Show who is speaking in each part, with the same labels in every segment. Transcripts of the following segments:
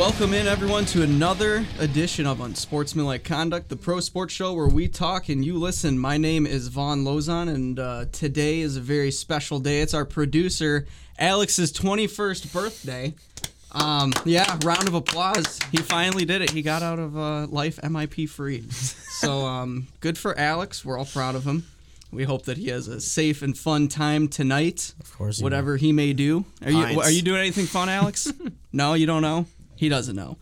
Speaker 1: Welcome in, everyone, to another edition of Unsportsmanlike Conduct, the pro sports show where we talk and you listen. My name is Vaughn Lozon, and uh, today is a very special day. It's our producer Alex's 21st birthday. Um, yeah, round of applause. He finally did it. He got out of uh, life MIP free. So um, good for Alex. We're all proud of him. We hope that he has a safe and fun time tonight.
Speaker 2: Of course he
Speaker 1: whatever he may do. Are you are you doing anything fun, Alex? no, you don't know. He doesn't know.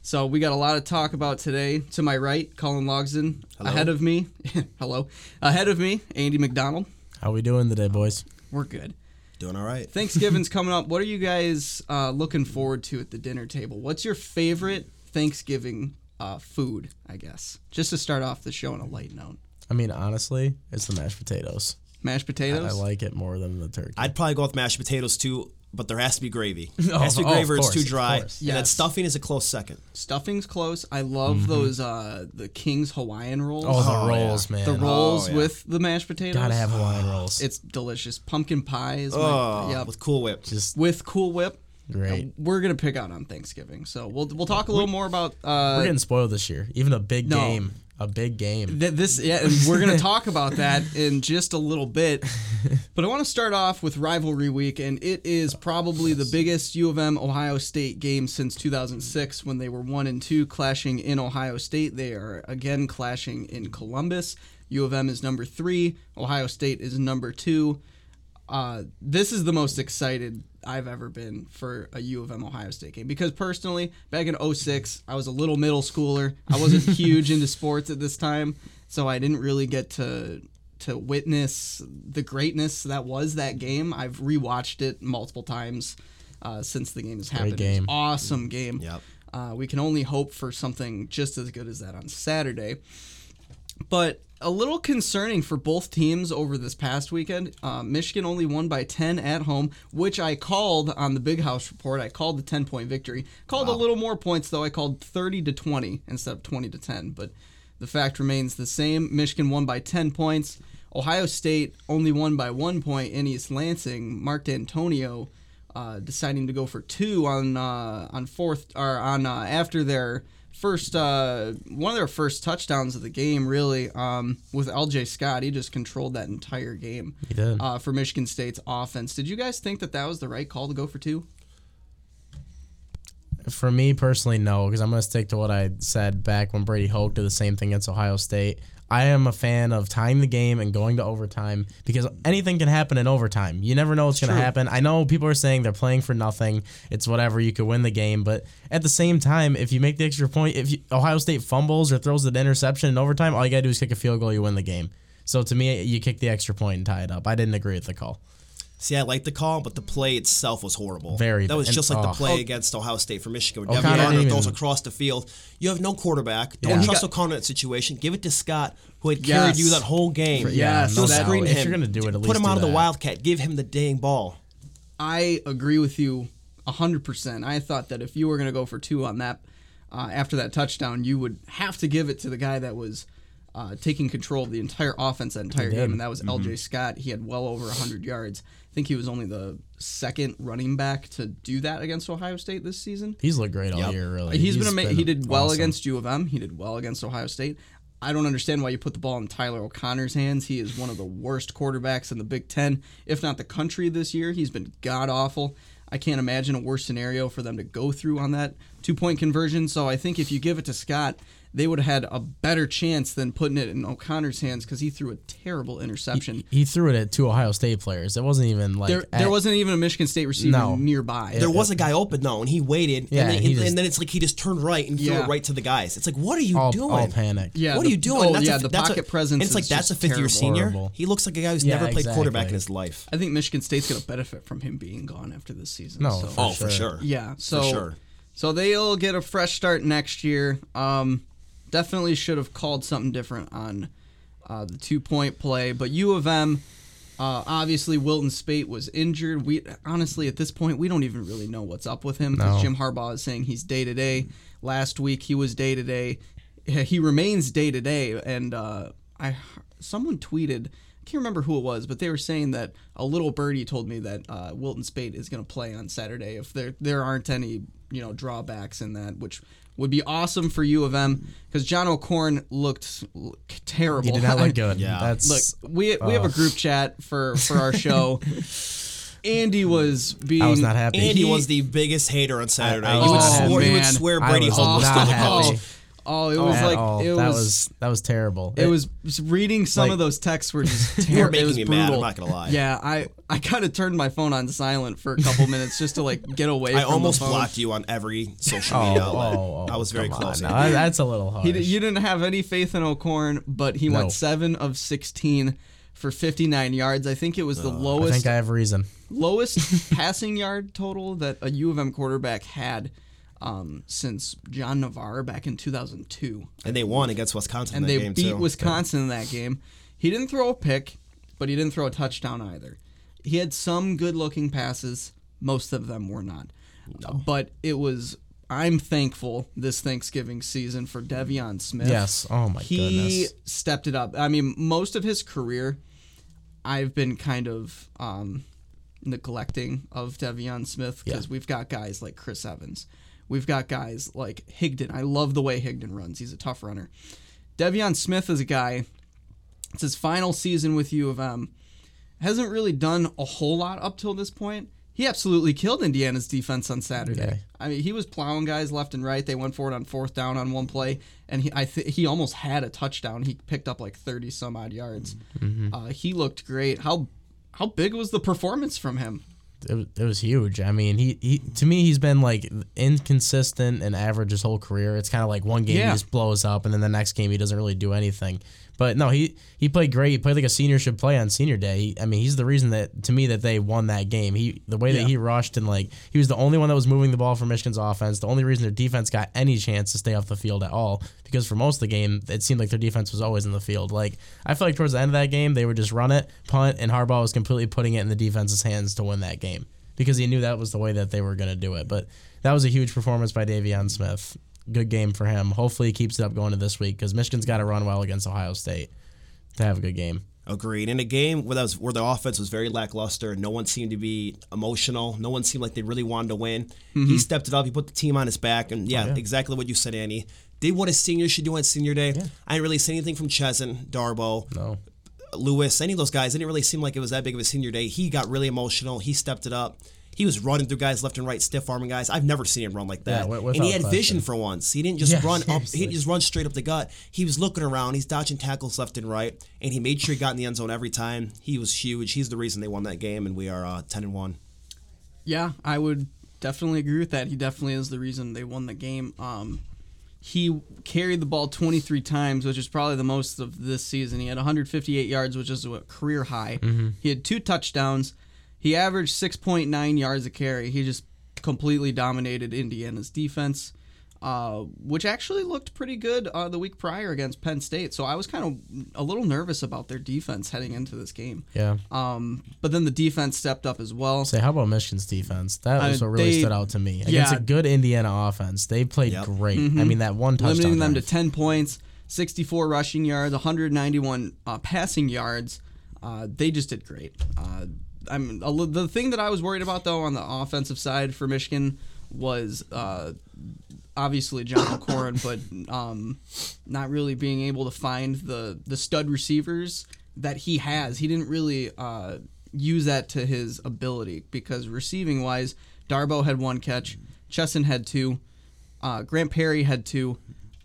Speaker 1: So we got a lot to talk about today. To my right, Colin Logsden. Ahead of me, hello. Ahead of me, Andy McDonald.
Speaker 2: How we doing today, boys?
Speaker 1: We're good.
Speaker 3: Doing all right.
Speaker 1: Thanksgiving's coming up. What are you guys uh, looking forward to at the dinner table? What's your favorite Thanksgiving uh, food? I guess just to start off the show on a light note.
Speaker 2: I mean, honestly, it's the mashed potatoes.
Speaker 1: Mashed potatoes.
Speaker 2: I like it more than the turkey.
Speaker 3: I'd probably go with mashed potatoes too, but there has to be gravy.
Speaker 2: Oh,
Speaker 3: It has to be
Speaker 2: oh,
Speaker 3: gravy
Speaker 2: of
Speaker 3: or it's
Speaker 2: course,
Speaker 3: too dry.
Speaker 2: course.
Speaker 3: And then
Speaker 1: Yes.
Speaker 3: stuffing is a close second.
Speaker 1: Stuffing's close. I love those uh, the King's Hawaiian rolls.
Speaker 2: oh, the
Speaker 3: Oh,
Speaker 2: rolls,
Speaker 3: yeah.
Speaker 2: man.
Speaker 1: the rolls
Speaker 3: yeah.
Speaker 1: with the mashed potatoes.
Speaker 2: Gotta have Hawaiian rolls.
Speaker 1: It's delicious. Pumpkin pie is my
Speaker 3: Oh,
Speaker 1: yeah.
Speaker 3: with Cool Whip.
Speaker 2: just
Speaker 1: With Cool Whip.
Speaker 2: great.
Speaker 1: Uh, We're gonna pick out on Thanksgiving, so we'll we'll talk a little more about uh,
Speaker 2: We're getting spoiled this year. Even a big
Speaker 1: no.
Speaker 2: game. A big game.
Speaker 1: th- this. Yeah, and we're gonna talk about that in just a little bit. But I want to start off with rivalry week, and it is probably the biggest U of M Ohio State game since 2006 when they were one and two clashing in Ohio State. They are again clashing in Columbus. U of M is number three. Ohio State is number two. uh, this is the most excited I've ever been for a U of M Ohio State game because personally, back in 06, I was a little middle schooler. I wasn't huge into sports at this time, so I didn't really get to to witness the greatness that was that game. I've rewatched it multiple times uh, since the game has happened. It was
Speaker 2: game.
Speaker 1: awesome game.
Speaker 3: Yep.
Speaker 1: Uh, we can only hope for something just as good as that on Saturday but a little concerning for both teams over this past weekend. Uh, Michigan only won by 10 at home, which I called on the Big House report. I called the 10 point victory. Called a little more points, though. I called 30 to 20 instead of 20 to 10. But the fact remains the same. Michigan won by 10 points. Ohio State only won by one point in East Lansing. Mark Dantonio uh, deciding to go for two on uh, on fourth or on uh, after their first uh, one of their first touchdowns of the game. Really, um, with L.J. Scott, he just controlled that entire game
Speaker 2: He did.
Speaker 1: uh, for Michigan State's offense. Did you guys think that that was the right call to go for two?
Speaker 2: For me personally, no, because I'm going to stick to what I said back when Brady Hoke did the same thing against Ohio State. I am a fan of tying the game and going to overtime because anything can happen in overtime. You never know what's going to happen. I know people are saying they're playing for nothing. It's whatever. You could win the game, but at the same time, if you make the extra point, if you, Ohio State fumbles or throws an interception in overtime, all you got to do is kick a field goal. You win the game. So to me, you kick the extra point and tie it up. I didn't agree with the call.
Speaker 3: See, I like the call, but the play itself was horrible.
Speaker 2: Very
Speaker 3: That was
Speaker 2: bad.
Speaker 3: just like the
Speaker 2: Oh.
Speaker 3: play against Ohio State for Michigan. Where
Speaker 2: O'Connor
Speaker 3: Devin
Speaker 2: Gardner
Speaker 3: throws across the field. You have no quarterback. Don't
Speaker 2: Yeah.
Speaker 3: trust
Speaker 1: He got-
Speaker 3: O'Connor in that situation. Give it to Scott, who had carried
Speaker 1: Yes.
Speaker 3: you that whole game.
Speaker 1: Yes,
Speaker 3: Don't
Speaker 1: that-
Speaker 3: screen
Speaker 2: if
Speaker 3: him.
Speaker 2: you're gonna do it, at
Speaker 3: Put him
Speaker 2: do
Speaker 3: out of the wildcat. Give him the dang ball.
Speaker 1: I agree with you 100%. I thought that if you were going to go for two on that, uh, after that touchdown, you would have to give it to the guy that was uh, taking control of the entire offense that entire game, and that was LJ Scott. He had well over 100 yards. I think he was only the second running back to do that against Ohio State this season.
Speaker 2: He's looked great all
Speaker 3: Yep.
Speaker 2: year, really.
Speaker 1: He's been ama- he did well
Speaker 2: awesome.
Speaker 1: against U of M. He did well against Ohio State. I don't understand why you put the ball in Tyler O'Connor's hands. He is one of the worst quarterbacks in the Big Ten, if not the country this year. He's been god awful. I can't imagine a worse scenario for them to go through on that two point conversion. So I think if you give it to Scott, they would have had a better chance than putting it in O'Connor's hands because he threw a terrible interception.
Speaker 2: He threw it at two Ohio State players. It wasn't even like
Speaker 1: there,
Speaker 2: at-
Speaker 1: there wasn't even a Michigan State receiver
Speaker 2: No.
Speaker 1: nearby.
Speaker 3: There was a guy open though, and he waited.
Speaker 2: Yeah,
Speaker 3: and, then,
Speaker 2: he
Speaker 3: and,
Speaker 2: just-
Speaker 3: then it's like he just turned right and threw it right to the guys. It's like, what are you
Speaker 2: all,
Speaker 3: doing?
Speaker 2: all panicked.
Speaker 1: Yeah,
Speaker 3: what
Speaker 1: the-
Speaker 3: are you doing?
Speaker 1: oh,
Speaker 3: That's
Speaker 1: yeah,
Speaker 3: a,
Speaker 1: the
Speaker 3: that's
Speaker 1: pocket
Speaker 3: a,
Speaker 1: presence
Speaker 3: and it's like
Speaker 1: is
Speaker 3: that's a
Speaker 1: just
Speaker 3: fifth year senior.
Speaker 2: Horrible.
Speaker 3: He looks like a guy who's
Speaker 2: Yeah,
Speaker 3: never played quarterback in his life.
Speaker 1: I think Michigan State's going to benefit from him being gone after this season.
Speaker 2: No,
Speaker 1: so.
Speaker 2: for
Speaker 3: Oh, for
Speaker 2: sure.
Speaker 3: sure.
Speaker 1: Yeah, so For
Speaker 3: sure.
Speaker 1: So they'll get a fresh start next year. Um, definitely should have called something different on uh, the two point play, but U of M. Uh, obviously, Wilton Speight was injured. We honestly, at this point, we don't even really know what's up with him because
Speaker 2: No.
Speaker 1: Jim Harbaugh is saying he's day to day. Last week, he was day to day. He remains day to day, and uh, I someone tweeted. Can't remember who it was, but they were saying that a little birdie told me that uh, Wilton Speight is going to play on Saturday if there there aren't any you know drawbacks in that, which would be awesome for U of M because John O'Korn looked l- terrible.
Speaker 2: He did not look good.
Speaker 3: Yeah.
Speaker 2: That's
Speaker 1: Look, we we have a group chat for for our show. Andy was being
Speaker 2: I was not happy.
Speaker 3: Andy
Speaker 1: He-
Speaker 3: was the biggest hater on Saturday.
Speaker 2: I
Speaker 3: he, would
Speaker 2: was not
Speaker 3: swear, he would
Speaker 1: happy.
Speaker 3: swear
Speaker 2: I
Speaker 3: Brady
Speaker 2: was
Speaker 3: Hoke was
Speaker 2: not
Speaker 3: still the
Speaker 2: happy.
Speaker 3: coach.
Speaker 1: Oh, it was
Speaker 2: at
Speaker 1: like
Speaker 2: all.
Speaker 1: it
Speaker 2: that
Speaker 1: was,
Speaker 2: was that was terrible.
Speaker 1: it was just reading some
Speaker 2: like-
Speaker 1: of those texts were just terrible. it
Speaker 3: making
Speaker 1: was
Speaker 3: me
Speaker 1: brutal.
Speaker 3: mad. I'm not gonna lie.
Speaker 1: Yeah, I I kind of turned my phone on silent for a couple minutes just to like get away.
Speaker 3: I
Speaker 1: from
Speaker 3: almost
Speaker 1: the phone.
Speaker 3: blocked you on every social
Speaker 2: Oh,
Speaker 3: media
Speaker 2: oh,
Speaker 3: outlet.
Speaker 2: oh, oh
Speaker 3: I was very
Speaker 2: come
Speaker 3: close.
Speaker 2: on. No, that's a little harsh.
Speaker 1: He, di- you didn't have any faith in O'Korn, but he
Speaker 2: No.
Speaker 1: went seven of sixteen for 59 yards. I think it was the lowest
Speaker 2: I
Speaker 1: lowest
Speaker 2: think I have reason.
Speaker 1: lowest passing yard total that a U of M quarterback had um, since John Navarre back in 2002.
Speaker 3: and they won against Wisconsin
Speaker 1: and
Speaker 3: in that
Speaker 1: they
Speaker 3: game
Speaker 1: beat
Speaker 3: too.
Speaker 1: Wisconsin in that game. He didn't throw a pick, but he didn't throw a touchdown either. He had some good-looking passes. Most of them were not. But it was. I'm thankful this Thanksgiving season for De'Veon Smith.
Speaker 2: Yes. Oh my
Speaker 1: he
Speaker 2: goodness.
Speaker 1: He stepped it up. I mean, most of his career, I've been kind of um, neglecting of De'Veon Smith because
Speaker 2: Yeah.
Speaker 1: we've got guys like Chris Evans. We've got guys like Higdon. I love the way Higdon runs. He's a tough runner. De'Veon Smith is a guy. It's his final season with U of M. Hasn't really done a whole lot up till this point. He absolutely killed Indiana's defense on Saturday.
Speaker 2: Okay.
Speaker 1: I mean, he was plowing guys left and right. They went for it on fourth down on one play, and he I th- he almost had a touchdown. He picked up like thirty some odd yards. Uh, he looked great. How how big was the performance from him?
Speaker 2: It was, it was huge. I mean, he, he to me he's been like inconsistent and average his whole career. It's kind of like one game
Speaker 1: Yeah.
Speaker 2: he just blows up, and then the next game he doesn't really do anything. But no, he he played great. He played like a senior should play on senior day. He, I mean, he's the reason that to me that they won that game. He the way that
Speaker 1: Yeah.
Speaker 2: he rushed and like he was the only one that was moving the ball for Michigan's offense. The only reason their defense got any chance to stay off the field at all because for most of the game it seemed like their defense was always in the field. Like I feel like towards the end of that game they would just run it, punt, and Harbaugh was completely putting it in the defense's hands to win that game because he knew that was the way that they were going to do it. But that was a huge performance by De'Veon Smith. Good game for him. Hopefully he keeps it up going to this week because Michigan's got to run well against Ohio State to have a good game.
Speaker 3: Agreed. In a game where, that was, where the offense was very lackluster, no one seemed to be emotional. No one seemed like they really wanted to win. He stepped it up. He put the team on his back, and yeah,
Speaker 2: Mm-hmm. Oh, yeah.
Speaker 3: exactly what you said, Annie. Did what a senior should do on senior day. I didn't really see anything from Chesson, Darboh,
Speaker 2: No.
Speaker 3: Lewis, any of those guys. It didn't really seem like it was that big of a senior day. He got really emotional. He stepped it up. He was running through guys left and right, stiff arming guys. I've never seen him run like that.
Speaker 2: Yeah,
Speaker 3: and he
Speaker 2: without
Speaker 3: had vision for once. He didn't just
Speaker 2: Yeah,
Speaker 3: run up. He didn't just run straight up the gut. He was looking around. He's dodging tackles left and right, and he made sure he got in the end zone every time. He was huge. He's the reason they won that game, and we are uh, ten and one.
Speaker 1: Yeah, I would definitely agree with that. He definitely is the reason they won the game. Um, he carried the ball 23 times, which is probably the most of this season. He had 158 yards, which is a career high. Mm-hmm. He had two touchdowns. He averaged 6.9 yards a carry. He just completely dominated Indiana's defense, uh, which actually looked pretty good uh, the week prior against Penn State. So I was kind of a little nervous about their defense heading into this game.
Speaker 2: Yeah.
Speaker 1: Um, but then the defense stepped up as well.
Speaker 2: Say, how about Michigan's defense? That was
Speaker 1: Uh,
Speaker 2: what really
Speaker 1: they-
Speaker 2: stood out to me. Against
Speaker 1: yeah.
Speaker 2: a good Indiana offense, they played
Speaker 3: Yep.
Speaker 2: great. I mean, that one touchdown.
Speaker 1: limiting them to 10 points, 64 rushing yards, 191 uh, passing yards. Uh, they just did great. Uh, I'm a the thing that I was worried about though on the offensive side for Michigan was uh, obviously John O'Korn, but um, not really being able to find the the stud receivers that he has. He didn't really uh, use that to his ability because receiving wise, Darboh had one catch, Chesson had two, uh, Grant Perry had two,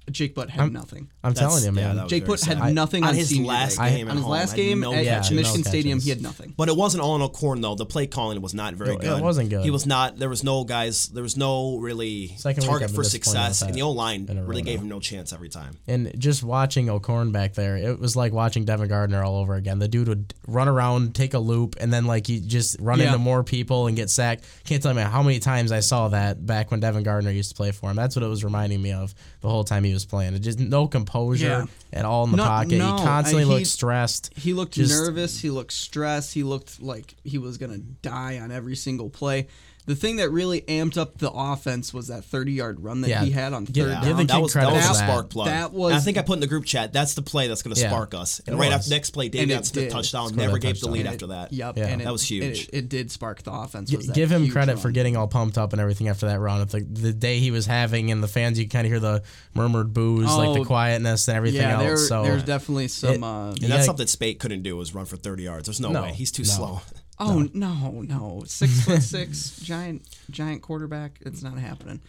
Speaker 1: Jake Butt had nothing.
Speaker 2: I'm telling you,
Speaker 3: yeah,
Speaker 2: man.
Speaker 3: that was
Speaker 1: Jake
Speaker 3: very
Speaker 1: Butt had
Speaker 3: sad.
Speaker 1: nothing
Speaker 3: on
Speaker 1: on
Speaker 3: his
Speaker 1: senior
Speaker 3: last
Speaker 1: day.
Speaker 3: game at
Speaker 1: on his
Speaker 3: home,
Speaker 1: last
Speaker 3: had
Speaker 1: game
Speaker 3: no
Speaker 1: at
Speaker 2: catches.
Speaker 1: Michigan
Speaker 2: No
Speaker 1: Stadium,
Speaker 2: catches.
Speaker 1: he had nothing.
Speaker 3: But it wasn't all in O'Korn though. The play calling was not very
Speaker 2: It- it
Speaker 3: good.
Speaker 2: wasn't good.
Speaker 3: He was not. There was no guys. There was no really
Speaker 2: Second week
Speaker 3: target
Speaker 2: I've
Speaker 3: for
Speaker 2: disappointed
Speaker 3: success,
Speaker 2: with
Speaker 3: and
Speaker 2: that
Speaker 3: the O line
Speaker 2: in a row
Speaker 3: really gave
Speaker 2: now.
Speaker 3: him no chance every time.
Speaker 2: And just watching O'Korn back there, it was like watching Devin Gardner all over again. The dude would run around, take a loop, and then like he just run
Speaker 1: Yeah.
Speaker 2: into more people and get sacked. Can't tell me how many times I saw that back when Devin Gardner used to play for him. That's what it was reminding me of the whole time he was playing. It just no composure at all in the
Speaker 1: No-
Speaker 2: pocket.
Speaker 1: no,
Speaker 2: he constantly
Speaker 1: I- he-
Speaker 2: looked stressed.
Speaker 1: He looked
Speaker 2: Just-
Speaker 1: nervous. He looked stressed. He looked like he was gonna die on every single play. The thing that really amped up the offense was that 30 yard run that
Speaker 2: Yeah.
Speaker 1: he had on
Speaker 2: Give-
Speaker 1: third
Speaker 2: give
Speaker 1: down.
Speaker 2: the
Speaker 3: that
Speaker 2: kid
Speaker 3: was,
Speaker 2: credit
Speaker 3: that was
Speaker 2: for
Speaker 3: a
Speaker 2: that.
Speaker 3: spark plug.
Speaker 1: That
Speaker 3: And
Speaker 1: was-
Speaker 3: I think I put in the group chat. That's the play that's going to
Speaker 2: Yeah,
Speaker 3: spark us. And
Speaker 2: it
Speaker 3: right
Speaker 2: was.
Speaker 3: after next play,
Speaker 1: And
Speaker 3: David
Speaker 1: it
Speaker 3: Smith
Speaker 1: did.
Speaker 3: touchdown.
Speaker 2: Scored
Speaker 3: Never
Speaker 2: that
Speaker 3: gave the
Speaker 2: touchdown.
Speaker 3: lead
Speaker 1: And
Speaker 3: after
Speaker 1: it-
Speaker 3: that.
Speaker 1: Yep.
Speaker 2: Yeah.
Speaker 1: and
Speaker 3: That was
Speaker 1: it-
Speaker 3: huge.
Speaker 1: It, it did spark the offense.
Speaker 2: G-
Speaker 1: was that
Speaker 2: give him
Speaker 1: huge
Speaker 2: credit
Speaker 1: run.
Speaker 2: for getting all pumped up and everything after that run. It's like the day he was having, and the fans, you kind of hear the murmured boos, like
Speaker 1: Oh,
Speaker 2: the quietness and everything
Speaker 1: Yeah, there,
Speaker 2: else. So
Speaker 1: there's definitely some.
Speaker 2: It-
Speaker 1: uh,
Speaker 3: And
Speaker 2: You
Speaker 3: that's something Speight couldn't do was run for 30 yards. There's no,
Speaker 2: No,
Speaker 3: way. He's too
Speaker 2: no.
Speaker 3: slow.
Speaker 1: Oh no, no, six foot six, giant, giant quarterback. It's not happening.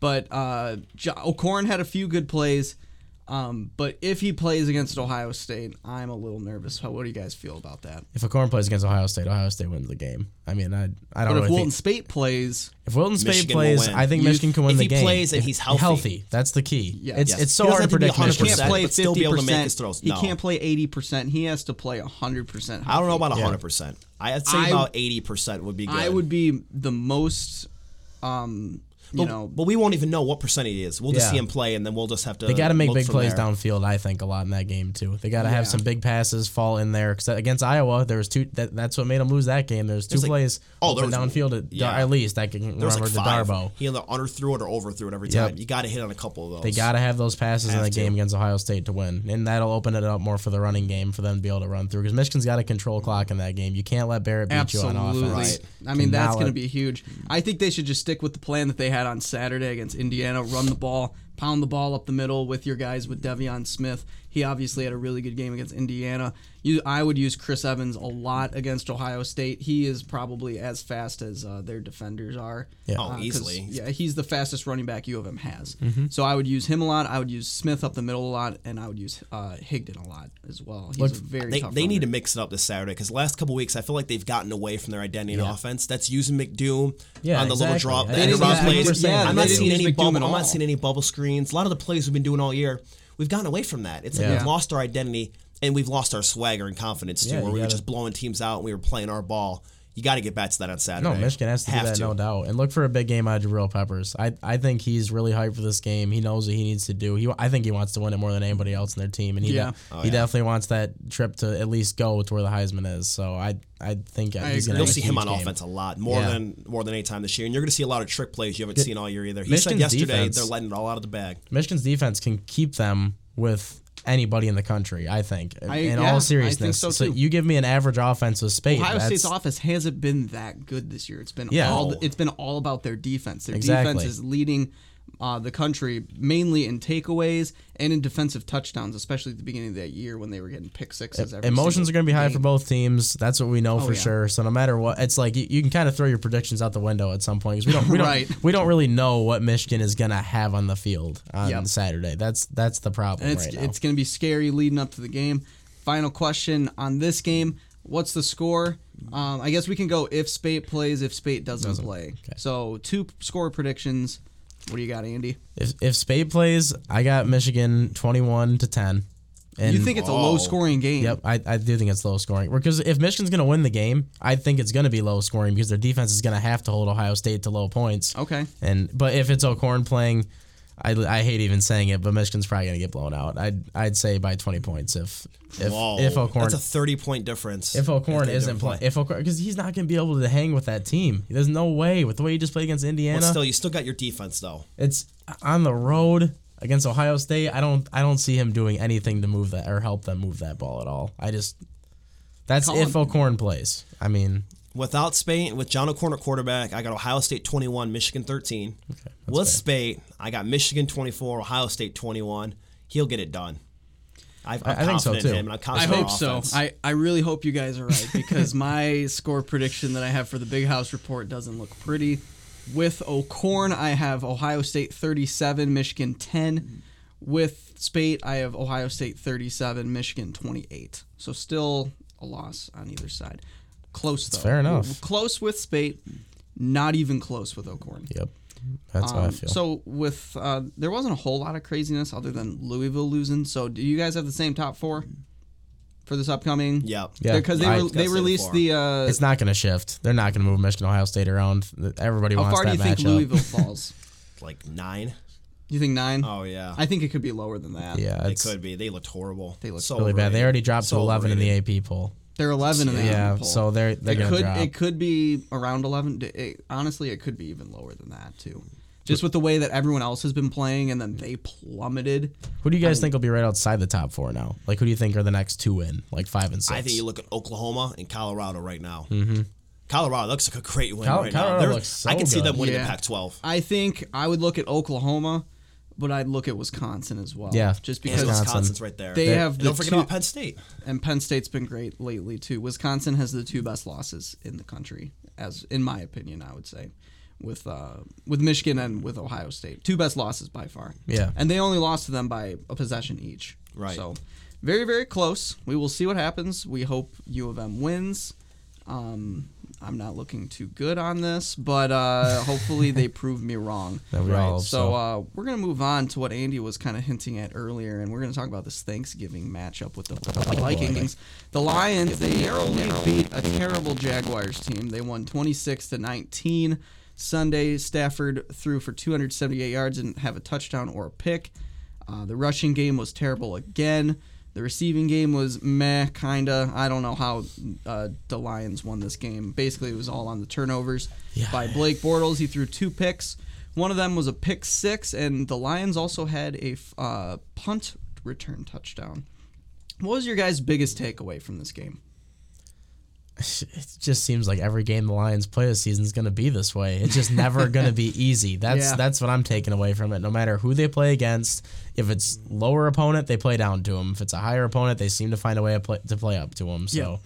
Speaker 1: But uh, Jo- O'Korn had a few good plays. Um, but if he plays against Ohio State, I'm a little nervous. How, what do you guys feel about that?
Speaker 2: if O'Korn plays against Ohio State, Ohio State wins the game. I mean, I I don't
Speaker 1: But if
Speaker 2: really
Speaker 1: Wilton
Speaker 2: think
Speaker 1: Speight plays,
Speaker 2: if Wilton Speight
Speaker 3: Michigan
Speaker 2: plays. I think Michigan can win
Speaker 3: if
Speaker 2: the game.
Speaker 3: If he plays and he's healthy. healthy.
Speaker 2: that's the key.
Speaker 1: Yeah.
Speaker 2: It's
Speaker 1: Yes.
Speaker 2: it's so
Speaker 3: He
Speaker 2: hard to
Speaker 3: have to be
Speaker 2: predict
Speaker 1: he can't play
Speaker 3: but still be
Speaker 1: fifty
Speaker 3: able to make
Speaker 1: percent.
Speaker 3: his throws.
Speaker 1: He can't play eighty percent. He has to play hundred percent.
Speaker 3: I don't know about
Speaker 2: Yeah.
Speaker 3: 100%. I'd say
Speaker 1: I-
Speaker 3: about 80% would be good.
Speaker 1: I would be the most, um, you
Speaker 3: but,
Speaker 1: know,
Speaker 3: but we won't even know what percent he is. We'll just
Speaker 2: Yeah.
Speaker 3: see him play, and then we'll just have to.
Speaker 2: They got to make big plays
Speaker 3: there.
Speaker 2: downfield. I think a lot in that game too. They got to have some big passes fall in there. Because against Iowa, there was two. That, that's what made them lose that game. There was two
Speaker 3: There's like-
Speaker 2: plays.
Speaker 3: oh, there was-
Speaker 2: downfield at,
Speaker 3: yeah.
Speaker 2: at least. I can
Speaker 3: There
Speaker 2: remember
Speaker 3: like
Speaker 2: the. Darboh.
Speaker 3: He either underthrew it or overthrew it every
Speaker 2: Yep.
Speaker 3: time. You got to hit on a couple of those.
Speaker 2: They got to have those passes in the
Speaker 3: to.
Speaker 2: game against Ohio State to win, and that'll open it up more for the running game for them to be able to run through. Because Michigan's got to control clock in that game. You can't let Barrett beat you on offense.
Speaker 3: Right.
Speaker 1: I mean,
Speaker 2: Cannot
Speaker 1: that's going to be huge. I think they should just stick with the plan that they had on Saturday against Indiana run the ball, pound the ball up the middle with your guys with De'Veon Smith. He obviously had a really good game against Indiana. You, I would use Chris Evans a lot against Ohio State. He is probably as fast as uh, their defenders are.
Speaker 2: Yeah.
Speaker 3: Oh,
Speaker 1: Uh, 'cause,
Speaker 3: easily.
Speaker 1: Yeah, he's the fastest running back U of M has.
Speaker 2: Mm-hmm.
Speaker 1: So I would use him a lot. I would use Smith up the middle a lot, and I would use uh, Higdon a lot as well. He's
Speaker 2: Look,
Speaker 1: a very
Speaker 3: They,
Speaker 1: tough
Speaker 3: they need to mix it up this Saturday because the last couple weeks I feel like they've gotten away from their identity in
Speaker 2: Yeah.
Speaker 3: offense. That's using McDoom
Speaker 2: Yeah,
Speaker 3: on the little drop.
Speaker 2: I
Speaker 3: The
Speaker 2: didn't
Speaker 3: end around
Speaker 2: use- I remember
Speaker 3: plays.
Speaker 2: saying that.
Speaker 3: I'm not seeing any bubble.
Speaker 1: at
Speaker 3: I'm not seeing any bubble screens. A lot of the plays we've been doing all year, we've gotten away from that. It's like
Speaker 2: Yeah.
Speaker 3: we've lost our identity and we've lost our swagger and confidence too,
Speaker 2: Yeah,
Speaker 3: where we were just blowing teams out and we were playing our ball. You got to get back to that on Saturday.
Speaker 2: No, Michigan has to
Speaker 3: Have
Speaker 2: do that,
Speaker 3: to.
Speaker 2: no doubt. And look for a big game out of Jabril Peppers. I, I think he's really hyped for this game. He knows what he needs to do. He I think he wants to win it more than anybody else in their team, and he
Speaker 1: Yeah.
Speaker 2: de-
Speaker 3: Oh,
Speaker 2: he
Speaker 3: yeah.
Speaker 2: definitely wants that trip to at least go to where the Heisman is. So I I think
Speaker 1: I
Speaker 2: he's gonna
Speaker 3: You'll see him on
Speaker 2: game.
Speaker 3: offense a lot more
Speaker 2: Yeah.
Speaker 3: than more than any time this year, and you're going to see a lot of trick plays you haven't seen all year either. He said yesterday
Speaker 2: defense-
Speaker 3: they're letting it all out of the bag.
Speaker 2: Michigan's defense can keep them with anybody in the country. I think.
Speaker 1: I-
Speaker 2: in
Speaker 1: yeah,
Speaker 2: all seriousness,
Speaker 1: so, too.
Speaker 2: you give me an average offense with Speight.
Speaker 1: Ohio State's offense hasn't been that good this year. It's been
Speaker 2: Yeah.
Speaker 1: all it's been all about their defense. Their
Speaker 2: Exactly.
Speaker 1: defense is leading uh, the country mainly in takeaways and in defensive touchdowns, especially at the beginning of that year when they were getting pick sixes. Every
Speaker 2: Emotions are going to be high for both teams. That's what we know for
Speaker 1: yeah.
Speaker 2: sure. So no matter what, it's like you, you can kind of throw your predictions out the window at some point because we don't we don't
Speaker 1: Right.
Speaker 2: we don't really know what Michigan is going to have on the field on
Speaker 1: Yep.
Speaker 2: Saturday. That's that's the problem
Speaker 1: And it's
Speaker 2: right
Speaker 1: it's going to be scary leading up to the game. Final question on this game: What's the score? Um, I guess we can go if Speight plays, if Speight doesn't, play. So two score predictions. What do you got, Andy?
Speaker 2: if if Speight plays, I got Michigan twenty one to ten. And
Speaker 1: you think it's a low scoring game?
Speaker 2: Yep, I, I do think it's low scoring. Because if Michigan's going to win the game, I think it's going to be low scoring because their defense is going to have to hold Ohio State to low points.
Speaker 1: Okay.
Speaker 2: And but if it's O'Korn playing, I, I hate even saying it, but Michigan's probably going to get blown out. I'd I'd say by 20 points if if
Speaker 3: Whoa,
Speaker 2: if O'Korn
Speaker 3: that's a 30 point difference.
Speaker 2: if
Speaker 3: O'Korn
Speaker 2: isn't playing
Speaker 3: play.
Speaker 2: if O'Korn because he's not going to be able to hang with that team. There's no way with the way he just played against Indiana.
Speaker 3: But still, you still got your defense though.
Speaker 2: It's on the road against Ohio State. I don't I don't see him doing anything to move that or help them move that ball at all. I just that's
Speaker 1: Colin-
Speaker 2: if O'Korn plays. I mean,
Speaker 3: Without Speight, with John O'Korn at quarterback, I got Ohio State 21, Michigan 13. with Speight, I got Michigan 24, Ohio State 21. He'll get it done. I've, I'm
Speaker 2: I- I think so,
Speaker 3: confident
Speaker 2: too.
Speaker 3: in him, and I'm
Speaker 1: I
Speaker 3: confident
Speaker 1: hope so. I, I really hope you guys are right because my score prediction that I have for the Big House Report doesn't look pretty. With O'Korn, I have Ohio State 37, Michigan 10. With Speight, I have Ohio State 37, Michigan 28. So still a loss on either side. Close though.
Speaker 2: fair enough.
Speaker 1: We're Close with Speight, not even close with O'Korn.
Speaker 2: yep. That's how I
Speaker 1: Um,
Speaker 2: feel.
Speaker 1: So with uh, there wasn't a whole lot of craziness other than Louisville losing. So do you guys have the same top four for this upcoming?
Speaker 3: Yep.
Speaker 2: Yeah.
Speaker 1: because they re- they released the. Uh,
Speaker 2: it's not going to shift. They're not going to move Michigan Ohio State around. Everybody
Speaker 1: how
Speaker 2: wants
Speaker 1: far do
Speaker 2: that
Speaker 1: you think
Speaker 2: matchup.
Speaker 1: Louisville falls?
Speaker 3: Like nine.
Speaker 1: you think nine?
Speaker 3: Oh, yeah.
Speaker 1: I think it could be lower than that.
Speaker 2: Yeah, it
Speaker 3: could be. They looked horrible.
Speaker 1: They looked
Speaker 3: so
Speaker 2: really bad. They already dropped
Speaker 3: So
Speaker 2: to 11 in the AP poll.
Speaker 1: They're 11 in the
Speaker 2: Yeah,
Speaker 1: AP poll.
Speaker 2: so they're they're
Speaker 1: it
Speaker 2: gonna
Speaker 1: could
Speaker 2: drop.
Speaker 1: it could be around 11. It, honestly, it could be even lower than that too. Just with the way that everyone else has been playing, and then they plummeted.
Speaker 2: Who do you guys think will be right outside the top four now? Like, who do you think are the next two in, like five and six?
Speaker 3: I think you look at Oklahoma and Colorado right now. Mm-hmm. Colorado looks like a great win
Speaker 2: Col-
Speaker 3: right
Speaker 2: Colorado
Speaker 3: now. They're-
Speaker 2: looks so
Speaker 3: I can see them winning
Speaker 1: Yeah.
Speaker 3: the Pac-12.
Speaker 1: I think I would look at Oklahoma, but I'd look at Wisconsin as well.
Speaker 2: Yeah.
Speaker 1: just because
Speaker 2: Wisconsin.
Speaker 3: Wisconsin's right there.
Speaker 1: They
Speaker 3: And
Speaker 1: have the
Speaker 3: don't forget
Speaker 1: two-
Speaker 3: about Penn State.
Speaker 1: and Penn State's been great lately too. Wisconsin has the two best losses in the country, as in my opinion, I would say, with uh, with Michigan and with Ohio State, two best losses by far.
Speaker 2: Yeah.
Speaker 1: and they only lost to them by a possession each.
Speaker 3: Right.
Speaker 1: So, very very close. We will see what happens. We hope U of M wins. Um, I'm not looking too good on this, but uh, hopefully they prove me wrong.
Speaker 2: That we all
Speaker 1: so
Speaker 2: so.
Speaker 1: uh, we're gonna move on to what Andy was kind of hinting at earlier, and we're gonna talk about this Thanksgiving matchup with the Vikings. The Lions they narrowly beat a terrible Jaguars team. They won 26 to 19. Sunday, Stafford threw for 278 yards and have a touchdown or a pick. Uh, the rushing game was terrible again. The receiving game was meh, kinda. I don't know how uh, the Lions won this game. Basically, it was all on the turnovers
Speaker 2: Yeah.
Speaker 1: by Blake Bortles. He threw two picks. One of them was a pick six, and the Lions also had a uh, punt return touchdown. What was your guys' biggest takeaway from this game?
Speaker 2: It just seems like every game the Lions play this season is going to be this way. It's just never going to be easy. That's
Speaker 1: Yeah.
Speaker 2: that's what I'm taking away from it. No matter who they play against, if it's lower opponent, they play down to them. If it's a higher opponent, they seem to find a way to play, to play up to them. So,
Speaker 1: Yeah.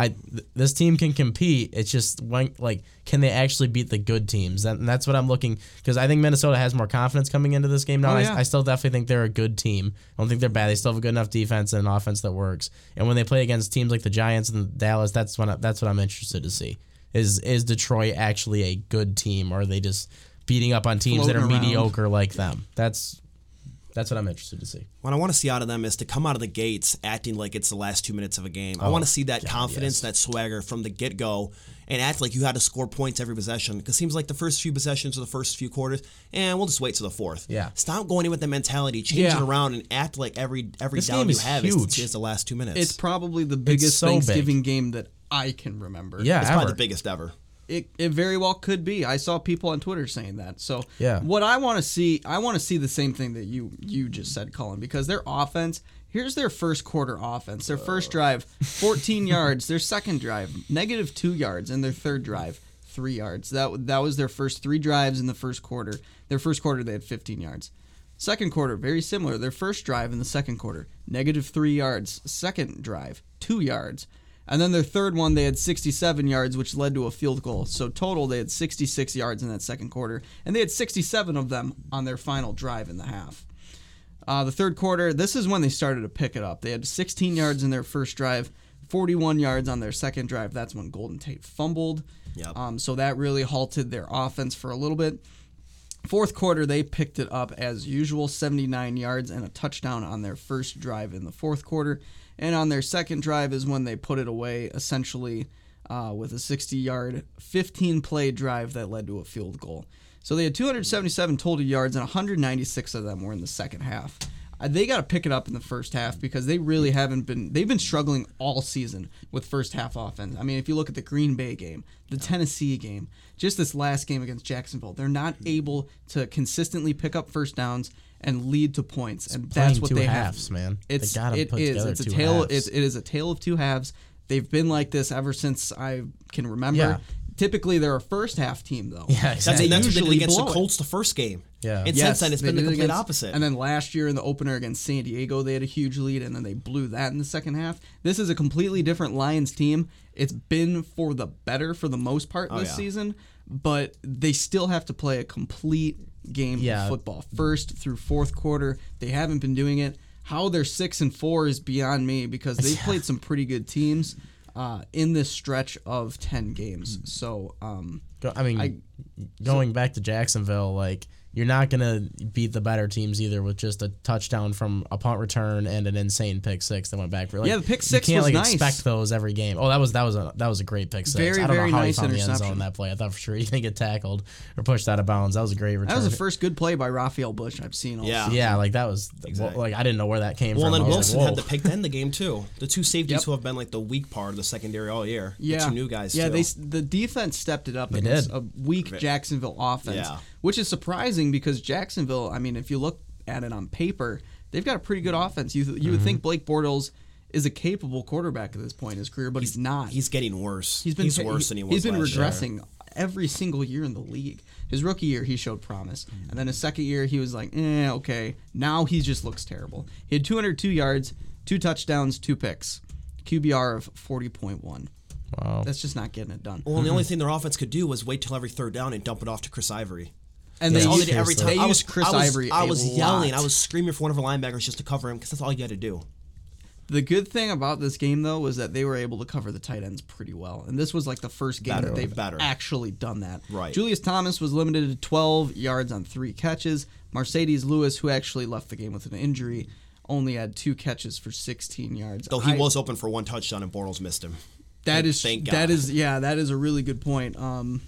Speaker 2: I th- this team can compete. It's just when like can they actually beat the good teams? And that's what I'm looking because I think Minnesota has more confidence coming into this game now.
Speaker 1: Oh,
Speaker 2: I-
Speaker 1: yeah.
Speaker 2: I, still definitely think they're a good team. I don't think they're bad. They still have a good enough defense and an offense that works. And when they play against teams like the Giants and Dallas, that's when I, that's what I'm interested to see. Is is Detroit actually a good team, or are they just beating up on teams that are
Speaker 1: around.
Speaker 2: mediocre like them? That's that's what I'm interested to see.
Speaker 3: What I want to see out of them is to come out of the gates acting like it's the last two minutes of a game. I oh, want to see that confidence,
Speaker 2: yes.
Speaker 3: that swagger from the get go, and act like you had to score points every possession. Because it seems like the first few possessions or the first few quarters, and we'll just wait till the fourth.
Speaker 2: Yeah.
Speaker 3: Stop going in with the mentality, change
Speaker 1: Yeah.
Speaker 3: it around, and act like every every
Speaker 2: This
Speaker 3: down
Speaker 2: game
Speaker 3: you
Speaker 2: is
Speaker 3: have
Speaker 2: huge.
Speaker 3: is, is the last two minutes.
Speaker 1: It's probably the biggest
Speaker 2: so big.
Speaker 1: Thanksgiving game that I can remember.
Speaker 2: Yeah,
Speaker 3: It's
Speaker 2: ever.
Speaker 3: probably the biggest ever.
Speaker 1: It, it very well could be. I saw people on Twitter saying that. So
Speaker 2: Yeah.
Speaker 1: what I want to see, I want to see the same thing that you you just said, Colin, because their offense. Here's their first quarter offense. Their first drive, 14 yards. Their second drive, negative two yards, and their third drive, three yards. That that was their first three drives in the first quarter. Their first quarter, they had 15 yards. Second quarter, very similar. Their first drive in the second quarter, negative three yards. Second drive, two yards. And then their third one, they had 67 yards, which led to a field goal. So total, they had 66 yards in that second quarter, and they had 67 of them on their final drive in the half. Uh, the third quarter, this is when they started to pick it up. They had 16 yards in their first drive, 41 yards on their second drive. That's when Golden Tate fumbled.
Speaker 3: Yep.
Speaker 1: Um, so that really halted their offense for a little bit. Fourth quarter, they picked it up as usual 79 yards and a touchdown on their first drive in the fourth quarter. And on their second drive is when they put it away, essentially uh, with a 60 yard, 15 play drive that led to a field goal. So they had 277 total yards, and 196 of them were in the second half. They got to pick it up in the first half because they really haven't been. They've been struggling all season with first half offense. I mean, if you look at the Green Bay game, the Tennessee game, just this last game against Jacksonville, they're not hmm. able to consistently pick up first downs and lead to points, and that's what
Speaker 2: two
Speaker 1: they
Speaker 2: halves,
Speaker 1: have.
Speaker 2: man.
Speaker 1: It's
Speaker 2: They
Speaker 1: it
Speaker 2: put
Speaker 1: is. It's a tale. It's, it is a tale of two halves. They've been like this ever since I can remember.
Speaker 2: Yeah.
Speaker 1: Typically, they're a first half team though.
Speaker 2: Yeah, exactly.
Speaker 3: that's what they did
Speaker 1: usually
Speaker 3: against the
Speaker 1: blow it.
Speaker 3: Colts the first game.
Speaker 2: Yeah.
Speaker 3: And
Speaker 1: Yes,
Speaker 3: since then, it's
Speaker 1: they
Speaker 3: been the complete
Speaker 1: against-
Speaker 3: opposite.
Speaker 1: And then last year in the opener against San Diego, they had a huge lead, and then they blew that in the second half. This is a completely different Lions team. It's been for the better for the most part oh, this
Speaker 3: yeah.
Speaker 1: season, but they still have to play a complete game
Speaker 2: Yeah.
Speaker 1: of football, first through fourth quarter. They haven't been doing it. How they're six and four is beyond me because they have played some pretty good teams uh, in this stretch of ten games. So. Um,
Speaker 2: Go- I mean,
Speaker 1: I-
Speaker 2: going back to Jacksonville, like you're not gonna beat the better teams either with just a touchdown from a punt return and an insane pick six that went back for like
Speaker 1: Yeah, the pick six
Speaker 2: You can't
Speaker 1: was
Speaker 2: like
Speaker 1: nice.
Speaker 2: expect those every game. Oh, that was that was a that was a great pick six.
Speaker 1: Very,
Speaker 2: I don't
Speaker 1: very
Speaker 2: know how
Speaker 1: nice
Speaker 2: he found the end zone
Speaker 1: interception.
Speaker 2: in that play. I thought for sure he didn't get tackled or pushed out of bounds. That was a great return.
Speaker 1: That was the first good play by Raphael Bush I've seen. All
Speaker 3: Yeah.
Speaker 1: season.
Speaker 2: yeah, like that was
Speaker 3: Exactly.
Speaker 2: like I didn't know where that came
Speaker 3: Well,
Speaker 2: from.
Speaker 3: and
Speaker 2: I
Speaker 3: then
Speaker 2: was
Speaker 3: Wilson
Speaker 2: like,
Speaker 3: had the pick to end the game too. The two safeties
Speaker 1: Yep.
Speaker 3: who have been like the weak part of the secondary all year.
Speaker 1: Yeah,
Speaker 3: the two new guys.
Speaker 1: Yeah,
Speaker 3: too.
Speaker 1: they the defense stepped it up
Speaker 2: They
Speaker 1: against
Speaker 2: did.
Speaker 1: a weak Jacksonville offense,
Speaker 3: Yeah.
Speaker 1: Which is surprising because Jacksonville. I mean, if you look at it on paper, they've got a pretty good offense. You th- you would
Speaker 2: Mm-hmm.
Speaker 1: think Blake Bortles is a capable quarterback at this point in his career, but he's, not.
Speaker 3: He's getting worse.
Speaker 1: he's been
Speaker 3: he's worse
Speaker 1: he-
Speaker 3: than he was.
Speaker 1: He's been
Speaker 3: last year.
Speaker 1: every single year in the league. His rookie year, he showed promise, and then his second year, he was like, eh, okay. Now he just looks terrible. He had 202 yards, two touchdowns, two picks, QBR of 40.1.
Speaker 2: Wow.
Speaker 1: That's just not getting it done.
Speaker 3: Well, and the only thing their offense could do was wait till every third down and dump it off to Chris Ivory.
Speaker 1: And
Speaker 3: That's
Speaker 1: they
Speaker 3: all they
Speaker 1: used,
Speaker 3: did every time.
Speaker 1: They
Speaker 3: I was
Speaker 1: used Chris
Speaker 3: I was,
Speaker 1: Ivory.
Speaker 3: I was yelling.
Speaker 1: lot.
Speaker 3: I was screaming for one of our linebackers just to cover him because that's all you had to do.
Speaker 1: The good thing about this game though was that they were able to cover the tight ends pretty well, and this was like the first game
Speaker 3: Better,
Speaker 1: that they've
Speaker 3: better.
Speaker 1: actually done that.
Speaker 3: Right.
Speaker 1: Julius Thomas was limited to 12 yards on three catches. Marcedes Lewis, who actually left the game with an injury, only had two catches for 16 yards.
Speaker 3: Though he
Speaker 1: I-
Speaker 3: was open for one touchdown and Bortles missed him.
Speaker 1: That is
Speaker 3: Thank God.
Speaker 1: that is yeah that is a really good point. Um,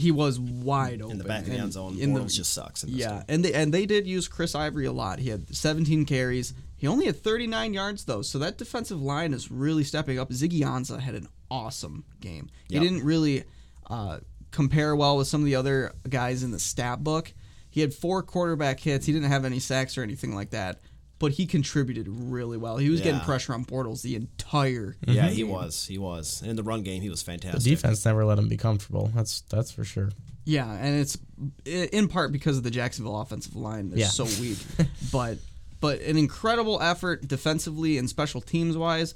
Speaker 1: he was wide open
Speaker 3: in the back of the end zone.
Speaker 1: in the-
Speaker 3: just sucks.
Speaker 1: Yeah,
Speaker 3: game.
Speaker 1: and they and they did use Chris Ivory a lot. He had 17 carries. He only had 39 yards though, so that defensive line is really stepping up. Ziggy Ansah had an awesome game.
Speaker 3: Yep.
Speaker 1: He didn't really uh, compare well with some of the other guys in the stat book. He had four quarterback hits. He didn't have any sacks or anything like that, but he contributed really well. He was getting pressure on Bortles the entire.
Speaker 3: Yeah, he was. He was. And in the run game, he was fantastic.
Speaker 2: the
Speaker 3: fantastic.
Speaker 2: defense never let him be comfortable. That's that's for sure.
Speaker 1: Yeah, and it's in part because of the Jacksonville offensive line. They're
Speaker 2: Yeah.
Speaker 1: so weak, but but an incredible effort defensively and special teams wise.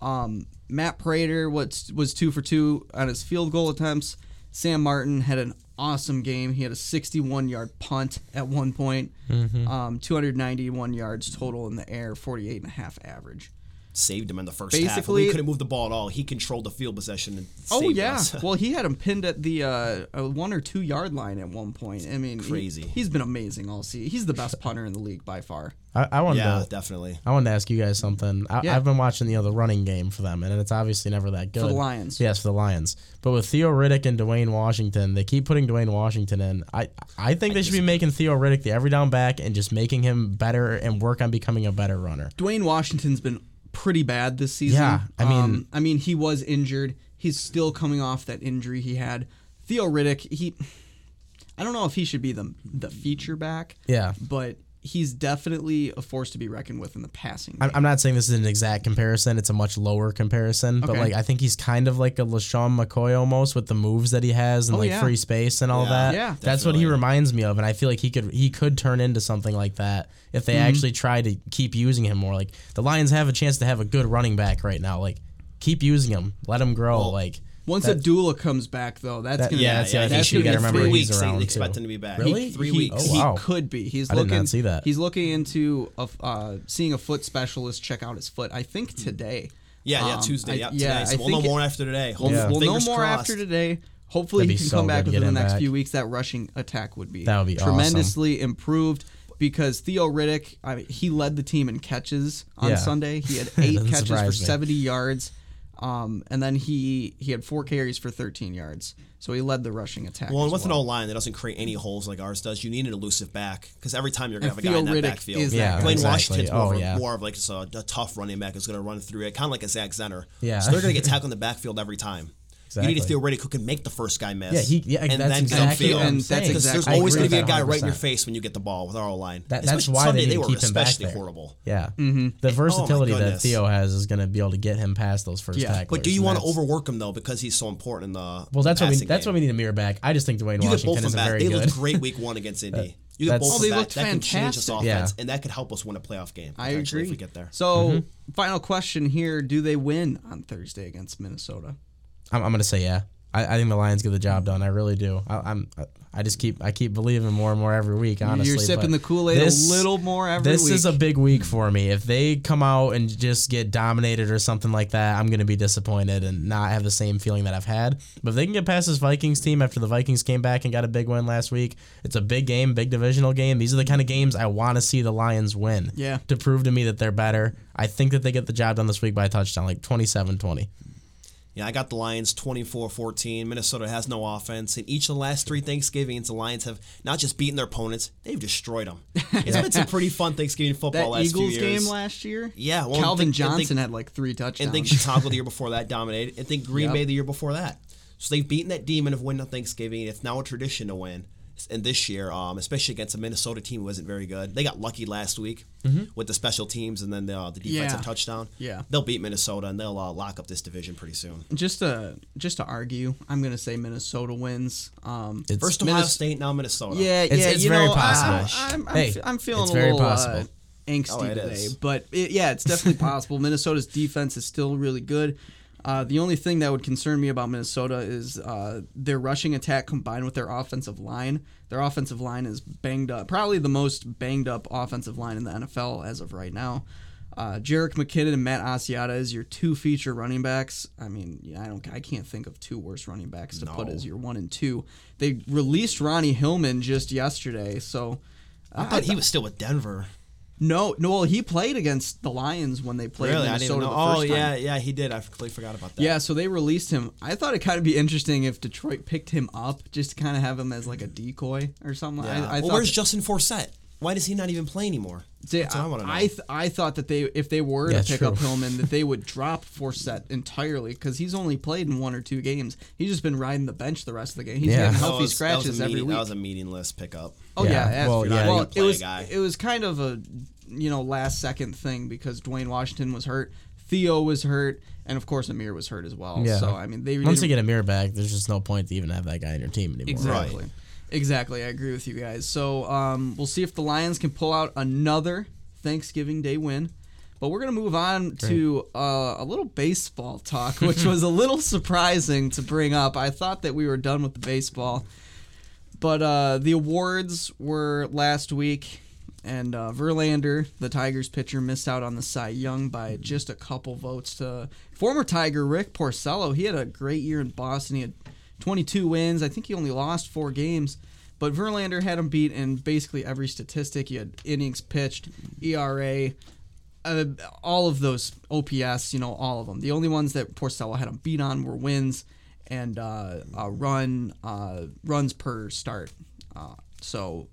Speaker 1: Um, Matt Prater was was two for two on his field goal attempts. Sam Martin had an awesome game. He had a 61 yard punt at one point,
Speaker 2: Mm-hmm.
Speaker 1: um, 291 yards total in the air, 48 and a half average.
Speaker 3: Saved him in the first half.
Speaker 1: Basically-
Speaker 3: We couldn't move the ball at all. He controlled the field possession and
Speaker 1: Oh
Speaker 3: saved
Speaker 1: yeah,
Speaker 3: us.
Speaker 1: well he had him pinned at the uh, one or two yard line at one point. I mean, he-
Speaker 3: Crazy.
Speaker 1: he's been amazing all season. He's the best punter in the league by far.
Speaker 2: I, I wanted
Speaker 3: yeah,
Speaker 2: to
Speaker 3: definitely.
Speaker 2: I wanted to ask you guys something. I,
Speaker 1: Yeah.
Speaker 2: I've been watching the other running game for them, and it's obviously never that good.
Speaker 1: For the Lions.
Speaker 2: Yes, for the Lions. But with Theo Riddick and Dwayne Washington, they keep putting Dwayne Washington in. I I think they should be making Theo Riddick the every down back and just making him better and work on becoming a better runner.
Speaker 1: Dwayne Washington's been pretty bad this season.
Speaker 2: Yeah, I mean-
Speaker 1: Um, I mean, he was injured. He's still coming off that injury he had. Theo Riddick, he, I don't know if he should be the the feature back,
Speaker 2: Yeah.
Speaker 1: but he's definitely a force to be reckoned with in the passing.
Speaker 2: I'm,
Speaker 1: game.
Speaker 2: I'm not saying this is an exact comparison. It's a much lower comparison, but like I think he's kind of like a LeSean McCoy almost with the moves that he has and
Speaker 1: Oh,
Speaker 2: like
Speaker 1: yeah.
Speaker 2: free space and all
Speaker 3: Yeah,
Speaker 2: that.
Speaker 1: Yeah,
Speaker 2: that's what he reminds me of, and I feel like he could he could turn into something like that if
Speaker 1: Mm-hmm.
Speaker 2: they actually try to keep using him more. Like the Lions have a chance to have a good running back right now. Like keep using him, let him grow.
Speaker 3: Well,
Speaker 2: like
Speaker 1: Once
Speaker 2: that-
Speaker 1: Abdullah comes back, though, that's
Speaker 2: That-
Speaker 1: gonna
Speaker 2: yeah,
Speaker 3: Yeah,
Speaker 2: that's
Speaker 3: yeah.
Speaker 1: that's gonna be
Speaker 2: remember
Speaker 3: three weeks. They expect him to be back.
Speaker 2: Really?
Speaker 3: Three
Speaker 1: he,
Speaker 3: weeks.
Speaker 2: Oh, wow.
Speaker 1: He could be. He's
Speaker 2: I
Speaker 1: looking.
Speaker 2: see that.
Speaker 1: He's looking into a, uh, seeing a foot specialist check out his foot. I think today.
Speaker 3: Yeah, yeah,
Speaker 1: Um,
Speaker 3: Tuesday. Yeah, today. So we'll know
Speaker 1: think it-
Speaker 3: more after today.
Speaker 1: We'll,
Speaker 2: Yeah.
Speaker 1: we'll know more
Speaker 3: crossed.
Speaker 1: after today. Hopefully, he can
Speaker 2: so
Speaker 1: come back within the next
Speaker 2: back.
Speaker 1: few weeks. That rushing attack would be
Speaker 2: That would be awesome.
Speaker 1: tremendously improved because Theo Riddick, I mean, he led the team in catches on
Speaker 2: Yeah.
Speaker 1: Sunday. He had eight catches for
Speaker 2: me.
Speaker 1: 70 yards, um, and then he he had four carries for 13 yards. So he led the rushing attack.
Speaker 3: Well, and
Speaker 1: as
Speaker 3: with an
Speaker 1: well.
Speaker 3: O line that doesn't create any holes like ours does, you need an elusive back because every time you're gonna
Speaker 1: And
Speaker 3: have a guy in
Speaker 1: Theo
Speaker 3: that
Speaker 1: Riddick
Speaker 3: backfield.
Speaker 1: is that
Speaker 2: Yeah,
Speaker 1: guy.
Speaker 3: Blaine
Speaker 2: exactly.
Speaker 3: Washington's more,
Speaker 2: Oh,
Speaker 3: of,
Speaker 2: yeah.
Speaker 3: more of like just a, a tough running back is going to run through it, kind of like a Zach Zenner.
Speaker 2: Yeah.
Speaker 3: So they're going to get tackled in the backfield every time. You need to
Speaker 2: feel
Speaker 3: ready Riddick who can make the first guy miss.
Speaker 2: Yeah, he- yeah,
Speaker 3: and
Speaker 2: that's
Speaker 3: then
Speaker 2: exactly
Speaker 3: downfield.
Speaker 2: what I'm
Speaker 1: And that's.
Speaker 3: Because
Speaker 1: exactly-
Speaker 3: there's always going to be a
Speaker 1: with
Speaker 3: guy
Speaker 2: that
Speaker 3: right in your face when you get the ball with our O line.
Speaker 2: That- that's
Speaker 3: Especially
Speaker 2: why
Speaker 3: Sunday,
Speaker 2: they need
Speaker 3: were
Speaker 2: keep him back
Speaker 3: especially
Speaker 2: there.
Speaker 3: horrible.
Speaker 2: Yeah, the versatility that
Speaker 3: Mm-hmm.
Speaker 2: Theo has is going to be able to get him past those first
Speaker 1: Yeah,
Speaker 2: tacklers.
Speaker 3: But do you want to overwork him though because he's so important in the
Speaker 2: Well, that's what we that's
Speaker 3: game?
Speaker 2: what we need Ameer back. I just think Dwayne
Speaker 3: You get
Speaker 2: Washington is a
Speaker 3: back.
Speaker 2: very
Speaker 3: They
Speaker 2: good.
Speaker 3: looked great week one against Indy. You get both
Speaker 2: Oh,
Speaker 1: they
Speaker 3: them back.
Speaker 1: looked
Speaker 3: That can change this
Speaker 1: fantastic.
Speaker 3: offense,
Speaker 2: Yeah.
Speaker 3: and that could help us win a playoff game.
Speaker 1: I agree.
Speaker 3: if we get there.
Speaker 1: So,
Speaker 2: Mm-hmm.
Speaker 1: final question here: Do they win on Thursday against Minnesota?
Speaker 2: I'm, I'm going to say yeah. I, I think the Lions get the job done. I really do. I, I'm. I just keep I keep believing more and more every week. Honestly,
Speaker 1: You're sipping the Kool Aid a little more every
Speaker 2: This
Speaker 1: week.
Speaker 2: This is a big week for me. If they come out and just get dominated or something like that, I'm going to be disappointed and not have the same feeling that I've had. But if they can get past this Vikings team after the Vikings came back and got a big win last week, it's a big game, big divisional game. These are the kind of games I want to see the Lions win.
Speaker 1: Yeah.
Speaker 2: To prove to me that they're better. I think that they get the job done this week by a touchdown, like 27-20.
Speaker 3: Yeah, I got the Lions 24-14. Minnesota has no offense. In each of the last three Thanksgivings, the Lions have not just beaten their opponents, they've destroyed them. It's been some pretty fun Thanksgiving football
Speaker 1: that
Speaker 3: last
Speaker 1: Eagles game last year.
Speaker 3: Yeah, well,
Speaker 1: Calvin
Speaker 3: think-
Speaker 1: Johnson
Speaker 3: think-
Speaker 1: had like three touchdowns.
Speaker 3: and think Chicago the year before that dominated, and think Green
Speaker 1: Yep.
Speaker 3: Bay the year before that. So they've beaten that demon of winning on Thanksgiving. It's now a tradition to win. And this year, um, especially against a Minnesota team who wasn't very good, they got lucky last week with the special teams and then the, uh, the defensive
Speaker 1: Yeah.
Speaker 3: touchdown.
Speaker 1: Yeah.
Speaker 3: they'll beat Minnesota and they'll uh, lock up this division pretty soon.
Speaker 1: just to just to argue, I'm gonna say Minnesota wins. Um,
Speaker 2: It's-
Speaker 3: First Ohio
Speaker 1: Minnes-
Speaker 3: State, now Minnesota.
Speaker 1: Yeah,
Speaker 2: It's-
Speaker 1: yeah,
Speaker 2: it's
Speaker 1: you
Speaker 2: very
Speaker 1: know,
Speaker 2: possible.
Speaker 1: I, am I'm,
Speaker 2: Hey,
Speaker 1: fe- I'm feeling
Speaker 2: it's
Speaker 1: a
Speaker 2: very
Speaker 1: little
Speaker 2: possible.
Speaker 1: Uh, angsty
Speaker 3: Oh,
Speaker 1: today,
Speaker 3: is.
Speaker 1: but it, yeah, it's definitely possible. Minnesota's defense is still really good. Uh, the only thing that would concern me about Minnesota is uh, their rushing attack combined with their offensive line. Their offensive line is banged up, probably the most banged up offensive line in the NFL as of right now. Uh, Jerick McKinnon and Matt Asiata is your two feature running backs. I mean, yeah, I don't, I can't think of two worse running backs to put as your one and two. They released Ronnie Hillman just yesterday, so
Speaker 3: I thought he was still with Denver.
Speaker 1: No, no. Well, he played against the Lions when they played
Speaker 3: Really, I didn't know.
Speaker 1: the
Speaker 3: Oh
Speaker 1: first time.
Speaker 3: yeah, yeah, he did. I completely forgot about that.
Speaker 1: Yeah, so they released him. I thought it'd kind of be interesting if Detroit picked him up just to kind of have him as like a decoy or something.
Speaker 3: Yeah.
Speaker 1: I, I
Speaker 3: well,
Speaker 1: thought
Speaker 3: where's
Speaker 1: that-
Speaker 3: Justin Forsett? Why does he not even play anymore?
Speaker 1: See,
Speaker 3: That's what I want to know.
Speaker 1: I th- I thought that they if they were
Speaker 2: Yeah,
Speaker 1: to pick up. Hillman that they would drop Forsett entirely because he's only played in one or two games. He's just been riding the bench the rest of the game. He's
Speaker 2: Yeah.
Speaker 1: getting healthy
Speaker 3: was,
Speaker 1: scratches
Speaker 3: was a
Speaker 1: every week.
Speaker 3: That was a meaningless pickup.
Speaker 1: Oh yeah,
Speaker 2: Yeah,
Speaker 1: yeah.
Speaker 2: well,
Speaker 1: well,
Speaker 2: yeah,
Speaker 1: well it was
Speaker 3: guy.
Speaker 1: it was kind of a you know last second thing because Dwayne Washington was hurt, Theo was hurt, and of course Ameer was hurt as well.
Speaker 2: Yeah.
Speaker 1: So I mean they
Speaker 2: Once they get Ameer back, there's just no point to even have that guy on your team anymore.
Speaker 1: Exactly. Exactly. I agree with you guys. So um, we'll see if the Lions can pull out another Thanksgiving Day win. But we're going to move on to uh, a little baseball talk, which was a little surprising to bring up. I thought that we were done with the baseball. But uh, the awards were last week, and uh, Verlander, the Tigers pitcher, missed out on the Cy Young by just a couple votes to former Tiger Rick Porcello. He had a great year in Boston. He had 22 wins. I think he only lost four games. But Verlander had him beat in basically every statistic. He had innings pitched, ERA, uh, all of those OPS, you know, all of them. The only ones that Porcello had him beat on were wins and uh, uh, run uh, runs per start. Uh, so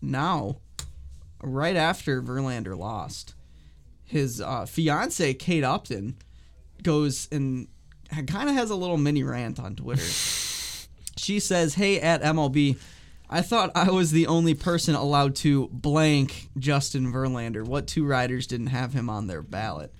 Speaker 1: now, right after Verlander lost, his uh, fiance Kate Upton goes and kind of has a little mini rant on Twitter. she says, "Hey, at MLB." I thought I was the only person allowed to blank Justin Verlander. What two riders didn't have him on their ballot?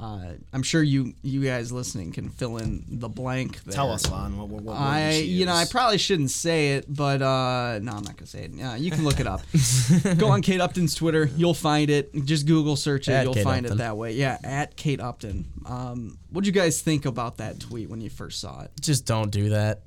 Speaker 1: Uh, I'm sure you you guys listening can fill in the blank. There.
Speaker 3: Tell us, Lon. What, what, what word
Speaker 1: I
Speaker 3: she
Speaker 1: you know I probably shouldn't say it, but uh, no, I'm not gonna say it. Yeah, you can look it up. Go on Kate Upton's Twitter, you'll find it. Just Google search it,
Speaker 2: At
Speaker 1: you'll
Speaker 2: Kate
Speaker 1: find
Speaker 2: Upton.
Speaker 1: it that way. Yeah, at Kate Upton. Um, what'd you guys think about that tweet when you first saw it?
Speaker 2: Just don't do that.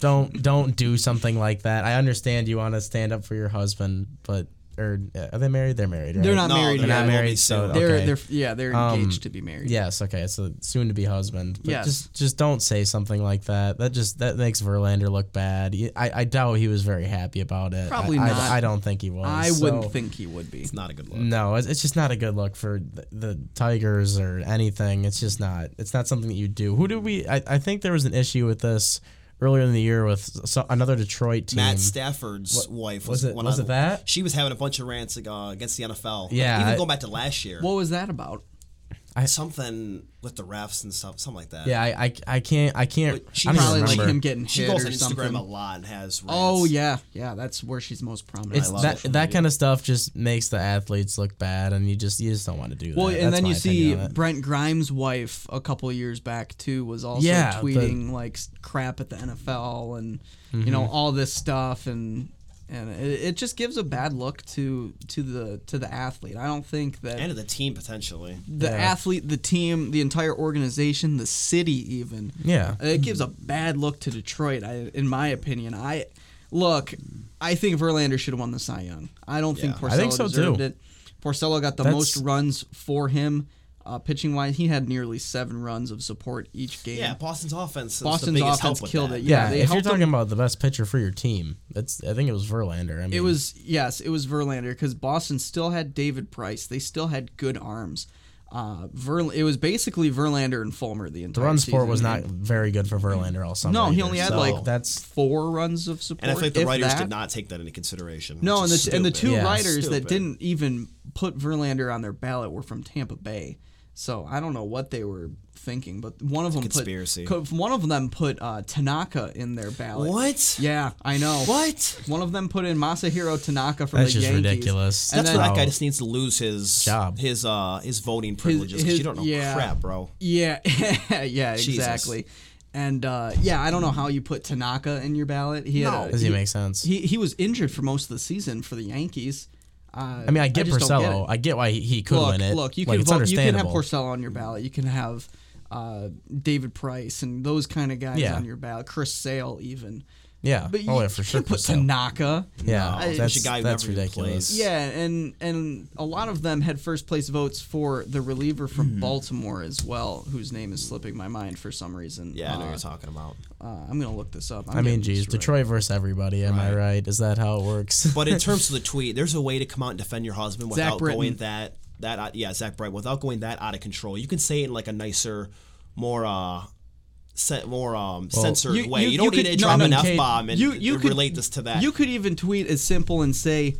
Speaker 2: don't don't do something like that. I understand you want to stand up for your husband, but or uh, are they married? They're married. Right?
Speaker 1: They're not
Speaker 3: No,
Speaker 1: married
Speaker 3: they're
Speaker 1: yet.
Speaker 2: not married, so.
Speaker 1: They're
Speaker 2: okay.
Speaker 1: they're yeah they're
Speaker 2: Um,
Speaker 1: engaged to be married.
Speaker 2: Yes, okay, so soon to be husband. But
Speaker 1: Yes.
Speaker 2: just just don't say something like that. That just that makes Verlander look bad. I, I doubt he was very happy about it.
Speaker 1: Probably
Speaker 2: I,
Speaker 1: not.
Speaker 2: I, I don't think he was.
Speaker 1: I wouldn't think he would be.
Speaker 3: It's not a good look.
Speaker 2: No, it's, it's just not a good look for the, the Tigers or anything. It's just not. It's not something that you do. Who do we? I, I think there was an issue with this earlier in the year with so, another Detroit team.
Speaker 3: Matt Stafford's
Speaker 2: What-
Speaker 3: wife
Speaker 2: was
Speaker 3: was,
Speaker 2: it-
Speaker 3: one
Speaker 2: was it that?
Speaker 3: She was having a bunch of rants uh, against the NFL.
Speaker 2: Yeah,
Speaker 3: even
Speaker 2: I-
Speaker 3: going back to last year.
Speaker 1: What was that about?
Speaker 3: Something with the refs and stuff, something like that.
Speaker 2: Yeah, I, I, I can't I can't.
Speaker 3: But she
Speaker 2: I don't
Speaker 1: Probably
Speaker 2: even
Speaker 1: like him getting
Speaker 3: She
Speaker 1: hit
Speaker 3: goes
Speaker 1: or
Speaker 3: on Instagram
Speaker 1: something.
Speaker 3: a lot and has. Rants.
Speaker 1: Oh yeah, yeah. That's where she's most prominent.
Speaker 2: It's
Speaker 3: love
Speaker 2: that that kind of stuff just makes the athletes look bad, and you just you just don't want to do that.
Speaker 1: Well,
Speaker 2: That's
Speaker 1: and then you see
Speaker 2: opinion on it.
Speaker 1: Brent Grimes' wife a couple of years back too was also
Speaker 2: Yeah, the-
Speaker 1: tweeting like crap at the NFL and you
Speaker 2: Mm-hmm.
Speaker 1: know all this stuff and and it, it just gives a bad look to to the to the athlete. I don't think that
Speaker 3: And to the team potentially.
Speaker 1: the
Speaker 2: Yeah.
Speaker 1: athlete, the team, the entire organization, the city, even.
Speaker 2: Yeah.
Speaker 1: It gives a bad look to Detroit, I, in my opinion. I look, I think Verlander should have won the Cy Young. I don't think Porcello
Speaker 2: I think so,
Speaker 1: deserved
Speaker 2: too.
Speaker 1: it. Porcello got the
Speaker 2: That's-
Speaker 1: most runs for him, uh, pitching wise. He had nearly seven runs of support each game.
Speaker 3: Yeah, Boston's offense. is
Speaker 1: Boston's
Speaker 3: biggest
Speaker 1: offense
Speaker 3: help
Speaker 1: killed
Speaker 3: that.
Speaker 1: it.
Speaker 2: Yeah,
Speaker 1: Yeah, they
Speaker 2: if you're talking
Speaker 1: him-
Speaker 2: about the best pitcher for your team, that's I think it was Verlander. I mean,
Speaker 1: It was yes, it was Verlander because Boston still had David Price. They still had good arms. Uh, Ver, it was basically Verlander and Fulmer the entire.
Speaker 2: the run support
Speaker 1: season.
Speaker 2: was not very good for Verlander all summer.
Speaker 1: No, he
Speaker 2: either,
Speaker 1: only had
Speaker 2: so
Speaker 1: like
Speaker 2: that's
Speaker 1: four runs of support.
Speaker 3: And I think the writers
Speaker 1: that.
Speaker 3: did not take that into consideration.
Speaker 1: No, and the and the two
Speaker 2: Yeah.
Speaker 1: writers that didn't even put Verlander on their ballot were from Tampa Bay. So I don't know what they were thinking, but one of them
Speaker 3: conspiracy.
Speaker 1: put one of them put uh, Tanaka in their ballot.
Speaker 3: What?
Speaker 1: Yeah, I know.
Speaker 3: What?
Speaker 1: One of them put in Masahiro Tanaka from
Speaker 2: That's
Speaker 1: the
Speaker 2: just
Speaker 1: Yankees.
Speaker 2: ridiculous.
Speaker 1: And
Speaker 3: That's
Speaker 1: then-
Speaker 3: where that guy just needs to lose his
Speaker 2: Job.
Speaker 3: his uh his voting privileges. 'cause
Speaker 1: his-
Speaker 3: you don't know
Speaker 1: yeah.
Speaker 3: crap, bro.
Speaker 1: Yeah, yeah,
Speaker 3: Jesus.
Speaker 1: exactly. And uh, yeah, I don't know how you put Tanaka in your ballot. He had a,
Speaker 2: does he make sense?
Speaker 1: he he was injured for most of the season for the Yankees.
Speaker 2: I mean, I get
Speaker 1: just don't get
Speaker 2: Porcello. I get why he, could
Speaker 1: look,
Speaker 2: win it.
Speaker 1: look, you
Speaker 2: like,
Speaker 1: can vote, you can have. Porcello on your ballot. You can have uh, David Price and those kind of guys
Speaker 2: Yeah.
Speaker 1: on your ballot. Chris Sale even.
Speaker 2: Yeah.
Speaker 1: But you,
Speaker 2: oh yeah, for
Speaker 1: you
Speaker 2: sure.
Speaker 1: can't put
Speaker 2: Porcello.
Speaker 1: Tanaka.
Speaker 2: Yeah,
Speaker 3: No,
Speaker 2: that's,
Speaker 3: a guy who
Speaker 2: that's
Speaker 3: never
Speaker 2: ridiculous.
Speaker 3: plays.
Speaker 1: Yeah, and and a lot of them had first place votes for the reliever from
Speaker 2: Hmm.
Speaker 1: Baltimore as well, whose name is slipping my mind for some reason.
Speaker 3: Yeah, I know
Speaker 1: Uh,
Speaker 3: you're talking about.
Speaker 1: uh, I'm gonna look this up. I'm
Speaker 2: I mean,
Speaker 1: getting
Speaker 2: geez,
Speaker 1: this right.
Speaker 2: Detroit versus everybody. Am I
Speaker 3: Right.
Speaker 2: right? Is that how it works?
Speaker 3: But in terms of the tweet, there's a way to come out and defend your husband without going that that out- yeah Zach Britton without going that out of control. You can say it in like a nicer, more uh. Sen- More um, censored
Speaker 1: you-
Speaker 3: way.
Speaker 1: you-
Speaker 3: You,
Speaker 1: you
Speaker 3: don't
Speaker 1: could-
Speaker 3: need to
Speaker 1: no,
Speaker 3: drop
Speaker 1: no,
Speaker 3: an
Speaker 2: Kate,
Speaker 3: f bomb and
Speaker 1: you- you could-
Speaker 3: relate this to that.
Speaker 1: You could even tweet as simple and say,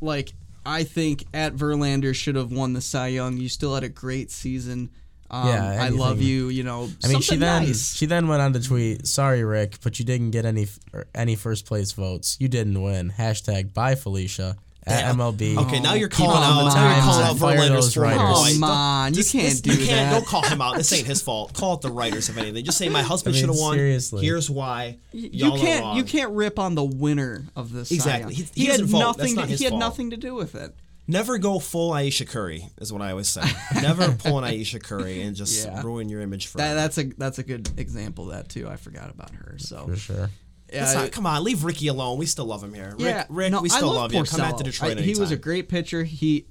Speaker 1: like, I think at Verlander should have won the Cy Young. You still had a great season. Um,
Speaker 2: Yeah,
Speaker 1: I love you. You know,
Speaker 2: I mean, she then
Speaker 1: nice.
Speaker 2: she then went on to tweet, "Sorry, Rick, but you didn't get any any first place votes. You didn't win." Hashtag Bye Felicia at
Speaker 3: Damn.
Speaker 2: MLB.
Speaker 3: Okay, now you're calling out.
Speaker 1: the
Speaker 3: Now you're calling out
Speaker 2: and
Speaker 3: Verlander's former
Speaker 2: writers.
Speaker 1: Come
Speaker 3: Don't-
Speaker 1: on, you
Speaker 3: this-
Speaker 1: can't
Speaker 3: this-
Speaker 1: do
Speaker 3: you can't,
Speaker 1: that.
Speaker 3: Don't call him out. This ain't his fault. Call it the writers if anything. Just say my husband
Speaker 2: I mean,
Speaker 3: should have won.
Speaker 2: seriously.
Speaker 3: Here's why.
Speaker 1: you
Speaker 3: Y'all are
Speaker 1: can't
Speaker 3: wrong.
Speaker 1: you can't rip on the winner of this.
Speaker 3: Exactly. He- he
Speaker 1: had
Speaker 3: vote.
Speaker 1: nothing.
Speaker 3: That's
Speaker 1: to,
Speaker 3: his
Speaker 1: he had
Speaker 3: fault.
Speaker 1: nothing to do with it.
Speaker 3: Never go full Ayesha Curry is what I always say. Never pull an Ayesha Curry and just
Speaker 1: Yeah.
Speaker 3: ruin your image for.
Speaker 1: That, that's a that's a good example of that too. I forgot about her. So
Speaker 2: for sure.
Speaker 1: Yeah,
Speaker 3: come on, leave Ricky alone. We still love him here.
Speaker 1: Yeah,
Speaker 3: Rick, Rick
Speaker 1: no,
Speaker 3: we
Speaker 1: I
Speaker 3: still
Speaker 1: love
Speaker 3: love, you. Come back to Detroit
Speaker 1: I- He was a great pitcher. He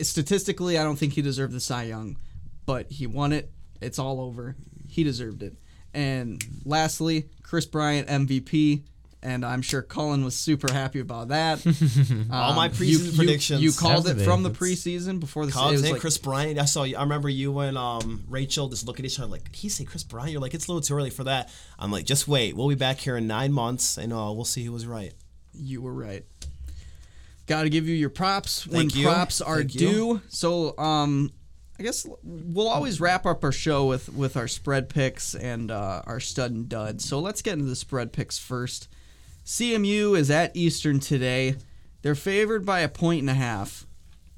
Speaker 1: statistically, I don't think he deserved the Cy Young, but he won it. It's all over. He deserved it. And lastly, Kris Bryant MVP. And I'm sure Cullen was super happy about that.
Speaker 3: All my
Speaker 1: Um,
Speaker 3: preseason
Speaker 1: you, you-
Speaker 3: predictions.
Speaker 1: You, called
Speaker 2: Have
Speaker 1: it from the preseason before the
Speaker 3: Cubs
Speaker 1: it was
Speaker 3: and
Speaker 1: like,
Speaker 3: Kris Bryant. I saw you. I remember you and um, Rachel just looking at each other like, did he say Kris Bryant? You're like, it's a little too early for that. I'm like, just wait. We'll be back here in nine months, and uh, we'll see who was right.
Speaker 1: You were right. Got to give you your props when
Speaker 3: you.
Speaker 1: props are
Speaker 3: Thank you.
Speaker 1: due. So, um, I guess we'll always wrap up our show with with our spread picks and uh, our stud and dud. So let's get into the spread picks first. CMU is at Eastern today. They're favored by a point and a half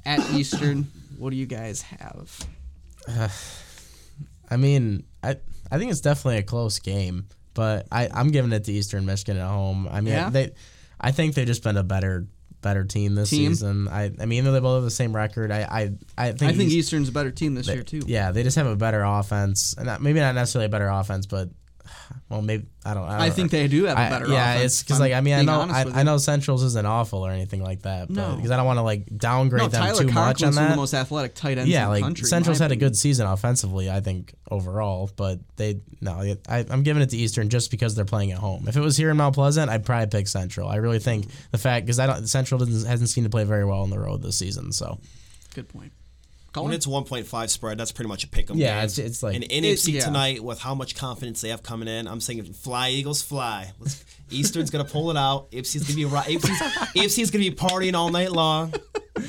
Speaker 1: at Eastern. what do you guys have?
Speaker 2: I mean, I I think it's definitely a close game, but I I'm giving it to Eastern Michigan at home. I mean,
Speaker 1: Yeah?
Speaker 2: they I think they've just been a better better team this
Speaker 1: Team?
Speaker 2: season. I I mean, they both have the same record. I I I think
Speaker 1: I think
Speaker 2: East-
Speaker 1: Eastern's a better team this
Speaker 2: they-
Speaker 1: year too.
Speaker 2: Yeah, they just have a better offense, and not, maybe not necessarily a better offense, but well, maybe I don't. I, don't
Speaker 1: I think they do have a
Speaker 2: I-
Speaker 1: better
Speaker 2: yeah,
Speaker 1: offense,
Speaker 2: it's because like I mean I know I, I know Central's isn't awful or anything like that, but
Speaker 1: No.
Speaker 2: because I don't want to like downgrade
Speaker 1: No,
Speaker 2: them
Speaker 1: Tyler
Speaker 2: too much on
Speaker 1: Conklin's one of
Speaker 2: that.
Speaker 1: the most athletic tight ends
Speaker 2: yeah,
Speaker 1: in the
Speaker 2: like
Speaker 1: country.
Speaker 2: Central's had a good season offensively, I think overall, but they no, I, I'm giving it to Eastern just because they're playing at home. If it was here in Mount Pleasant, I'd probably pick Central. I really think mm. the fact because I don't Central doesn't hasn't seemed to play very well on the road this season, so
Speaker 1: Good point.
Speaker 3: When it's 1.5 spread, that's pretty much a pick 'em
Speaker 2: Yeah,
Speaker 3: game.
Speaker 2: it's- it's like-
Speaker 3: and
Speaker 1: It-
Speaker 3: NFC
Speaker 1: yeah.
Speaker 3: tonight with how much confidence they have coming in. I'm saying fly Eagles fly. Let's, Eastern's gonna pull it out. AFC's gonna be ri- AFC's, AFC's gonna be partying all night long,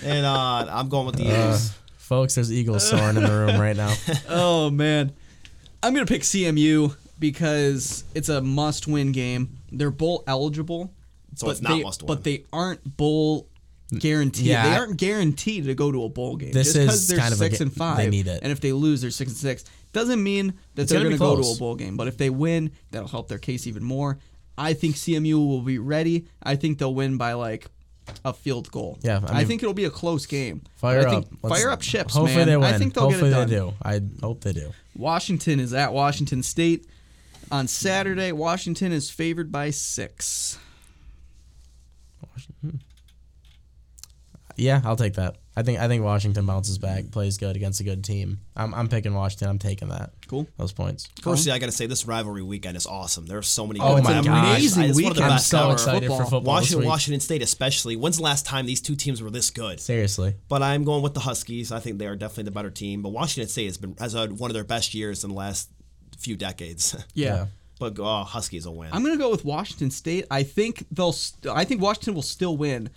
Speaker 3: and uh, I'm going with the Eagles.
Speaker 2: folks, there's Eagles soaring in the room right now.
Speaker 1: Oh man, I'm gonna pick CMU because it's a must-win game. They're bowl eligible,
Speaker 3: So
Speaker 1: but
Speaker 3: it's not
Speaker 1: they,
Speaker 3: must win.
Speaker 1: But they aren't bowl guaranteed.
Speaker 2: Yeah,
Speaker 1: they aren't guaranteed to go to a bowl game.
Speaker 2: This
Speaker 1: Just because
Speaker 2: is
Speaker 1: they're
Speaker 2: kind of a
Speaker 1: six and five.
Speaker 2: they need it.
Speaker 1: And if they lose, they're six and six. Doesn't mean that
Speaker 2: It's
Speaker 1: they're
Speaker 2: gonna
Speaker 1: gonna go to a bowl game. But if they win, that'll help their case even more. I think CMU will be ready. I think they'll win by like a field goal.
Speaker 2: Yeah, I
Speaker 1: I, think it'll be a close game.
Speaker 2: Fire
Speaker 1: I
Speaker 2: up.
Speaker 1: Fire up Chips,
Speaker 2: Hopefully
Speaker 1: man.
Speaker 2: they win.
Speaker 1: I think they'll
Speaker 2: Hopefully
Speaker 1: get it done.
Speaker 2: they do. I hope they do.
Speaker 1: Washington is at Washington State on Saturday. Washington is favored by six.
Speaker 2: Yeah, I'll take that. I think I think Washington bounces back, plays good against a good team. I'm, I'm picking Washington. I'm taking that.
Speaker 1: Cool.
Speaker 2: Those points.
Speaker 3: Firstly, I got to say this rivalry weekend is awesome. There's so many.
Speaker 2: Oh
Speaker 3: good
Speaker 2: my
Speaker 3: teams.
Speaker 2: gosh.
Speaker 1: amazing
Speaker 3: It's one of the
Speaker 1: weekend.
Speaker 2: I'm
Speaker 3: best
Speaker 2: so
Speaker 3: ever.
Speaker 2: excited
Speaker 1: Football.
Speaker 2: for football. this
Speaker 3: Washington,
Speaker 2: week.
Speaker 3: Washington State, especially. When's the last time these two teams were this good?
Speaker 2: Seriously.
Speaker 3: But I'm going with the Huskies. I think they are definitely the better team. But Washington State has been has had one of their best years in the last few decades.
Speaker 1: Yeah.
Speaker 2: Yeah.
Speaker 3: but oh, Huskies will win.
Speaker 1: I'm gonna go with Washington State. I think they'll. St- I think Washington will still win,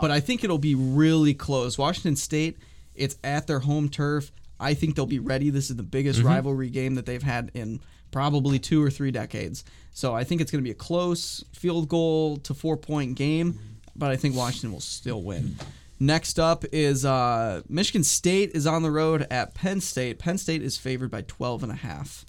Speaker 1: but I think it'll be really close. Washington State. It's at their home turf. I think they'll be ready. This is the biggest rivalry game that they've had in probably two or three decades. So I think it's going to be a close field goal to four point game, but I think Washington will still win. Next up is uh, Michigan State is on the road at Penn State. Penn State is favored by 12 and a half.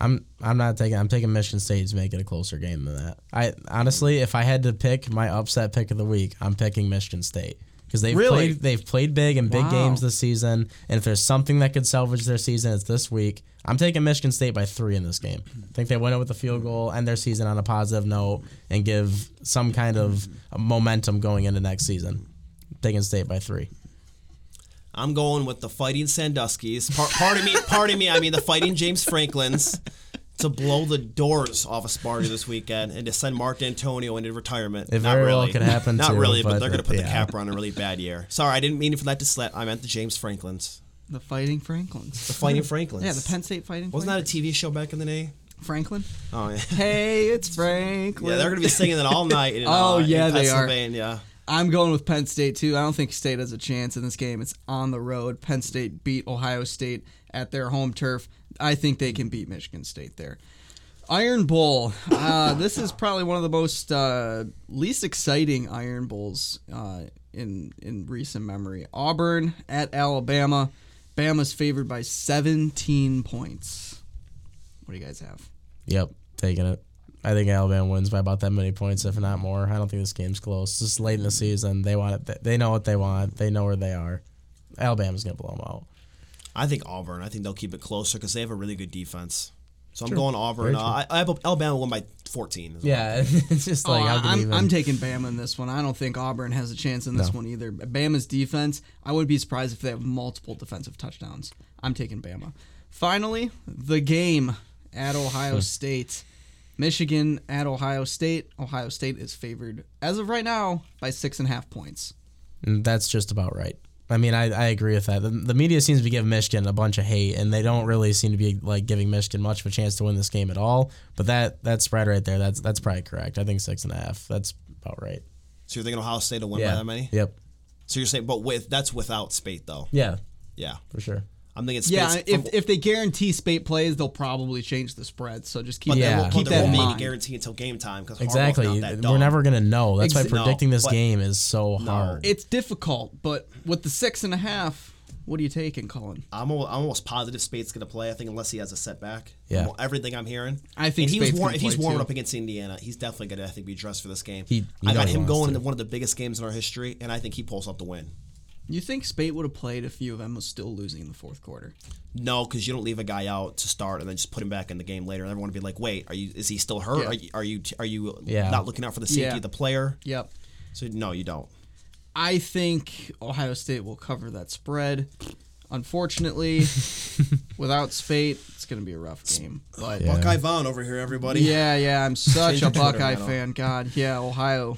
Speaker 2: I'm I'm not taking I'm taking Michigan State to make it a closer game than that. I honestly, if I had to pick my upset pick of the week, I'm picking Michigan State because they've
Speaker 1: Really?
Speaker 2: played they've played big in big
Speaker 1: Wow.
Speaker 2: games this season, and if there's something that could salvage their season, it's this week. I'm taking Michigan State by three in this game. I think they win it with a field goal, end their season on a positive note, and give some kind of momentum going into next season. Taking State by three.
Speaker 3: I'm going with the Fighting Sandusky's. Part, pardon me, pardon me. I mean the Fighting James Franklins to blow the doors off of Sparta this weekend and to send Mark Dantonio into retirement.
Speaker 2: It
Speaker 3: Not
Speaker 2: very well
Speaker 3: really.
Speaker 2: could happen,
Speaker 3: Not
Speaker 2: too,
Speaker 3: really, but,
Speaker 2: but,
Speaker 3: they're going to put the
Speaker 2: cap
Speaker 3: capper on a really bad year. Sorry, I didn't mean for that to slip. I meant the James Franklins,
Speaker 1: The Fighting Franklins.
Speaker 3: the Fighting Franklins.
Speaker 1: Yeah, the Penn State Fighting Franklins.
Speaker 3: Wasn't that a TV show back in the day?
Speaker 1: Franklin?
Speaker 3: Oh yeah.
Speaker 1: Hey, it's Franklin.
Speaker 3: Yeah, they're going to be singing it all night. In,
Speaker 1: Oh,
Speaker 3: uh,
Speaker 1: yeah,
Speaker 3: in
Speaker 1: they are.
Speaker 3: Pennsylvania.
Speaker 1: I'm going with Penn State too. I don't think State has a chance in this game. It's on the road. Penn State beat Ohio State at their home turf. I think they can beat Michigan State there. Iron Bowl. Uh, this is probably one of the most uh, least exciting Iron Bowls uh, in in recent memory. Auburn at Alabama. Bama's favored by 17 points. What do you guys have?
Speaker 2: Yep, taking it. I think Alabama wins by about that many points, if not more. I don't think this game's close. This is late in the season. They want it. They know what they want. They know where they are. Alabama's gonna blow them out.
Speaker 3: I think Auburn. I think they'll keep it closer because they have a really good defense. So I'm going Auburn. Uh, I, I have Alabama won by 14. as well.
Speaker 2: Yeah, it's just like
Speaker 1: oh, I'm,
Speaker 2: even.
Speaker 1: I'm taking Bama in this one. I don't think Auburn has a chance in this
Speaker 2: No.
Speaker 1: one either. Bama's defense, I wouldn't be surprised if they have multiple defensive touchdowns. I'm taking Bama. Finally, the game at Ohio State. Michigan at Ohio State. Ohio State is favored, as of right now, by six and a half points.
Speaker 2: Mm, that's just about right. I mean, I, I agree with that. The, the media seems to be giving Michigan a bunch of hate, and they don't really seem to be like giving Michigan much of a chance to win this game at all. But that that spread right there, that's that's probably correct. I think six and a half. That's about right.
Speaker 3: So you're thinking Ohio State will win by that many?
Speaker 2: Yep.
Speaker 3: So you're saying, but with that's without Speight though.
Speaker 2: Yeah,
Speaker 3: Yeah,
Speaker 2: for sure.
Speaker 3: I'm thinking Speight's
Speaker 1: Yeah, if,
Speaker 3: from-
Speaker 1: if they guarantee Speight plays, they'll probably change the spread. So just keep
Speaker 3: but
Speaker 1: that,
Speaker 2: Yeah.
Speaker 3: there, won't-
Speaker 1: keep
Speaker 3: but
Speaker 1: that in
Speaker 3: won't be any
Speaker 1: mind.
Speaker 3: guarantee until game time because
Speaker 2: Exactly.
Speaker 3: Not that
Speaker 2: We're never gonna know. That's why
Speaker 1: Exa- no,
Speaker 2: predicting this game is so hard.
Speaker 1: It's difficult, but with the six and a half, what are you taking, Colin?
Speaker 3: I'm, al- I'm almost positive Speight's going to play. I think unless he has a setback.
Speaker 2: Yeah.
Speaker 3: Well, Everything I'm hearing.
Speaker 1: I think
Speaker 3: And he was war- if he's warming
Speaker 1: too.
Speaker 3: up against Indiana, he's definitely going to I think be dressed for this game.
Speaker 2: He- you
Speaker 3: I got him going
Speaker 2: to.
Speaker 3: into one of the biggest games in our history, and I think he pulls up the win.
Speaker 1: You think Speight would have played if U of M was still losing in the fourth quarter?
Speaker 3: No, because you don't leave a guy out to start and then just put him back in the game later. And everyone would be like, "Wait, are you? Is he still hurt?
Speaker 1: Yeah.
Speaker 3: Are, you, are you? Are you
Speaker 2: Yeah.
Speaker 3: not looking out for the safety
Speaker 1: Yeah.
Speaker 3: of the player?"
Speaker 1: Yep.
Speaker 3: So no, you don't.
Speaker 1: I think Ohio State will cover that spread. Unfortunately, without Speight, it's going to be a rough game. But
Speaker 2: Yeah.
Speaker 3: Buckeye Vaughn over here, everybody.
Speaker 1: yeah, yeah, I'm such a Buckeye fan. God, yeah, Ohio,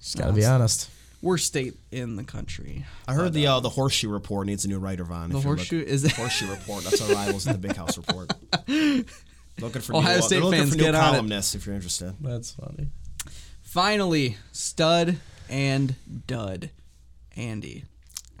Speaker 2: Just gotta be honest.
Speaker 1: Worst state in the country.
Speaker 3: I heard the uh, the horseshoe report needs a new writer, Vaughn.
Speaker 1: The horseshoe
Speaker 3: look-
Speaker 1: is it?
Speaker 3: horseshoe report. That's our rivals at the Big House Report. Looking for
Speaker 1: Ohio
Speaker 3: new,
Speaker 1: State
Speaker 3: they're
Speaker 1: fans,
Speaker 3: for new
Speaker 1: get on it.
Speaker 3: columnists if you're interested.
Speaker 2: That's funny.
Speaker 1: Finally, stud and dud. Andy.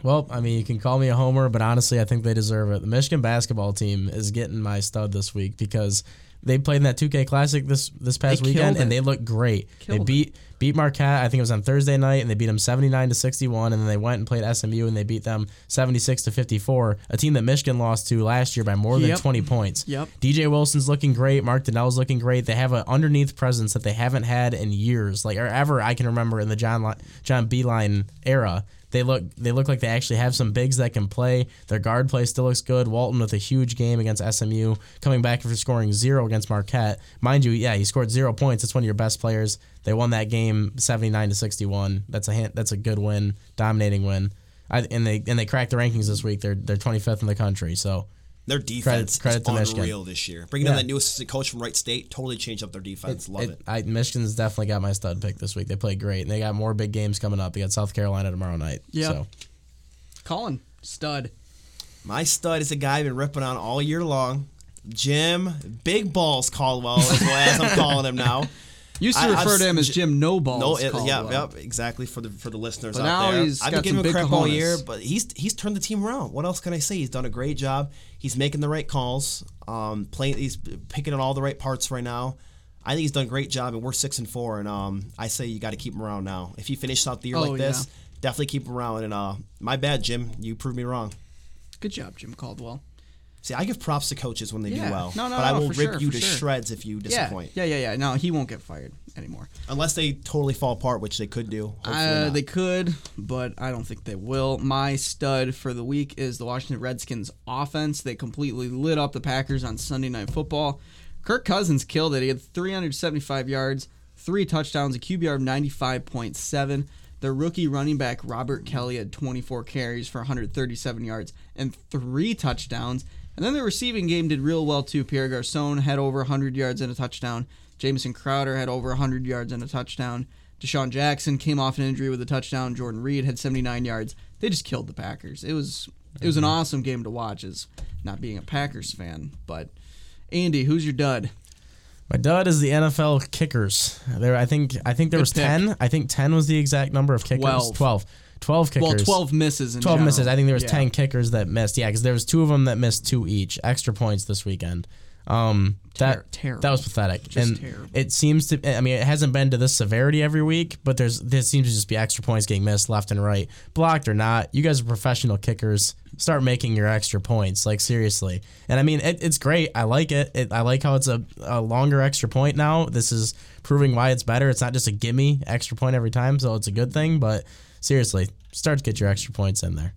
Speaker 2: Well, I mean, you can call me a homer, but honestly, I think they deserve it. The Michigan basketball team is getting my stud this week because they played in that 2K Classic this this past
Speaker 1: They
Speaker 2: weekend, and they look great.
Speaker 1: Killed
Speaker 2: they beat beat Marquette. I think it was on Thursday night, and they beat them 79 to 61. And then they went and played SMU, and they beat them 76 to 54. A team that Michigan lost to last year by more than
Speaker 1: Yep.
Speaker 2: 20 points.
Speaker 1: Yep.
Speaker 2: DJ Wilson's looking great. Mark Donnal's looking great. They have an underneath presence that they haven't had in years, like or ever I can remember in the John Li- John Beilein era. They look they look like they actually have some bigs that can play. Their guard play still looks good. Walton with a huge game against SMU, coming back for scoring zero against Marquette. Mind you, yeah, he scored zero points. That's one of your best players. They won that game seventy nine to sixty one. That's a that's a good win, dominating win. I, and they and they cracked the rankings this week. They're they're twenty fifth in the country. So
Speaker 3: Their defense
Speaker 2: credit
Speaker 3: is
Speaker 2: to Michigan.
Speaker 3: unreal this year. Bringing
Speaker 2: Yeah.
Speaker 3: in that new assistant coach from Wright State totally changed up their defense. Love it.
Speaker 2: I, Michigan's definitely got my stud pick this week. They played great, and they got more big games coming up. They got South Carolina tomorrow night.
Speaker 1: Yeah.
Speaker 2: So
Speaker 1: Colin, stud.
Speaker 3: My stud is a guy I've been ripping on all year long. Jim Big Balls Caldwell, as, well as I'm calling him now.
Speaker 1: Used to
Speaker 3: I- I've
Speaker 1: refer to him as Jim No Balls.
Speaker 3: No, it, yeah, yeah, exactly for the for the listeners
Speaker 1: But
Speaker 3: out there. I've been giving him crap all year, but he's he's turned the team around. What else can I say? He's done a great job. He's making the right calls. Um, playing, he's picking on all the right parts right now. I think he's done a great job, and we're six and four. And um, I say you got to keep him around now. If he finishes out the year
Speaker 1: Oh,
Speaker 3: like this, definitely keep him around. And uh, my bad, Jim, you proved me wrong.
Speaker 1: Good job, Jim Caldwell.
Speaker 3: See, I give props to coaches when they
Speaker 1: Yeah.
Speaker 3: do well,
Speaker 1: No, no,
Speaker 3: but I will rip
Speaker 1: sure,
Speaker 3: you to
Speaker 1: sure.
Speaker 3: shreds if you disappoint.
Speaker 1: Yeah, yeah, yeah, yeah. No, he won't get fired anymore.
Speaker 3: Unless they totally fall apart, which they could do.
Speaker 1: Uh, they could, but I don't think they will. My stud for the week is the Washington Redskins offense. They completely lit up the Packers on Sunday Night Football. Kirk Cousins killed it. He had 375 yards, three touchdowns, a QBR of 95.7. The rookie running back Robert Kelley had 24 carries for 137 yards and three touchdowns. And then the receiving game did real well too. Pierre Garcon had over 100 yards and a touchdown. Jamison Crowder had over 100 yards and a touchdown. DeSean Jackson came off an injury with a touchdown. Jordan Reed had 79 yards. They just killed the Packers. It was it was an mm-hmm. awesome game to watch as not being a Packers fan, but Andy, who's your dud?
Speaker 2: my dud is the NFL kickers. There, I think I think there
Speaker 1: Good
Speaker 2: was
Speaker 1: pick.
Speaker 2: ten. I think ten was the exact number of kickers.
Speaker 1: Twelve.
Speaker 2: 12. 12 kickers.
Speaker 1: Well, 12 misses in
Speaker 2: 12
Speaker 1: general.
Speaker 2: misses. I think there was
Speaker 1: Yeah.
Speaker 2: 10 kickers that missed. Yeah, because there was two of them that missed two each. Extra points this weekend. Um,
Speaker 1: Ter-
Speaker 2: that
Speaker 1: terrible.
Speaker 2: that was pathetic.
Speaker 1: Just
Speaker 2: and
Speaker 1: terrible.
Speaker 2: it seems to. I mean, it hasn't been to this severity every week, but there's there seems to just be extra points getting missed left and right, blocked or not. You guys are professional kickers. Start making your extra points, like seriously. And I mean, it, it's great. I like it. it. I like how it's a, a longer extra point now. This is proving why it's better. It's not just a gimme extra point every time, so it's a good thing. But seriously, start to get your extra points in there.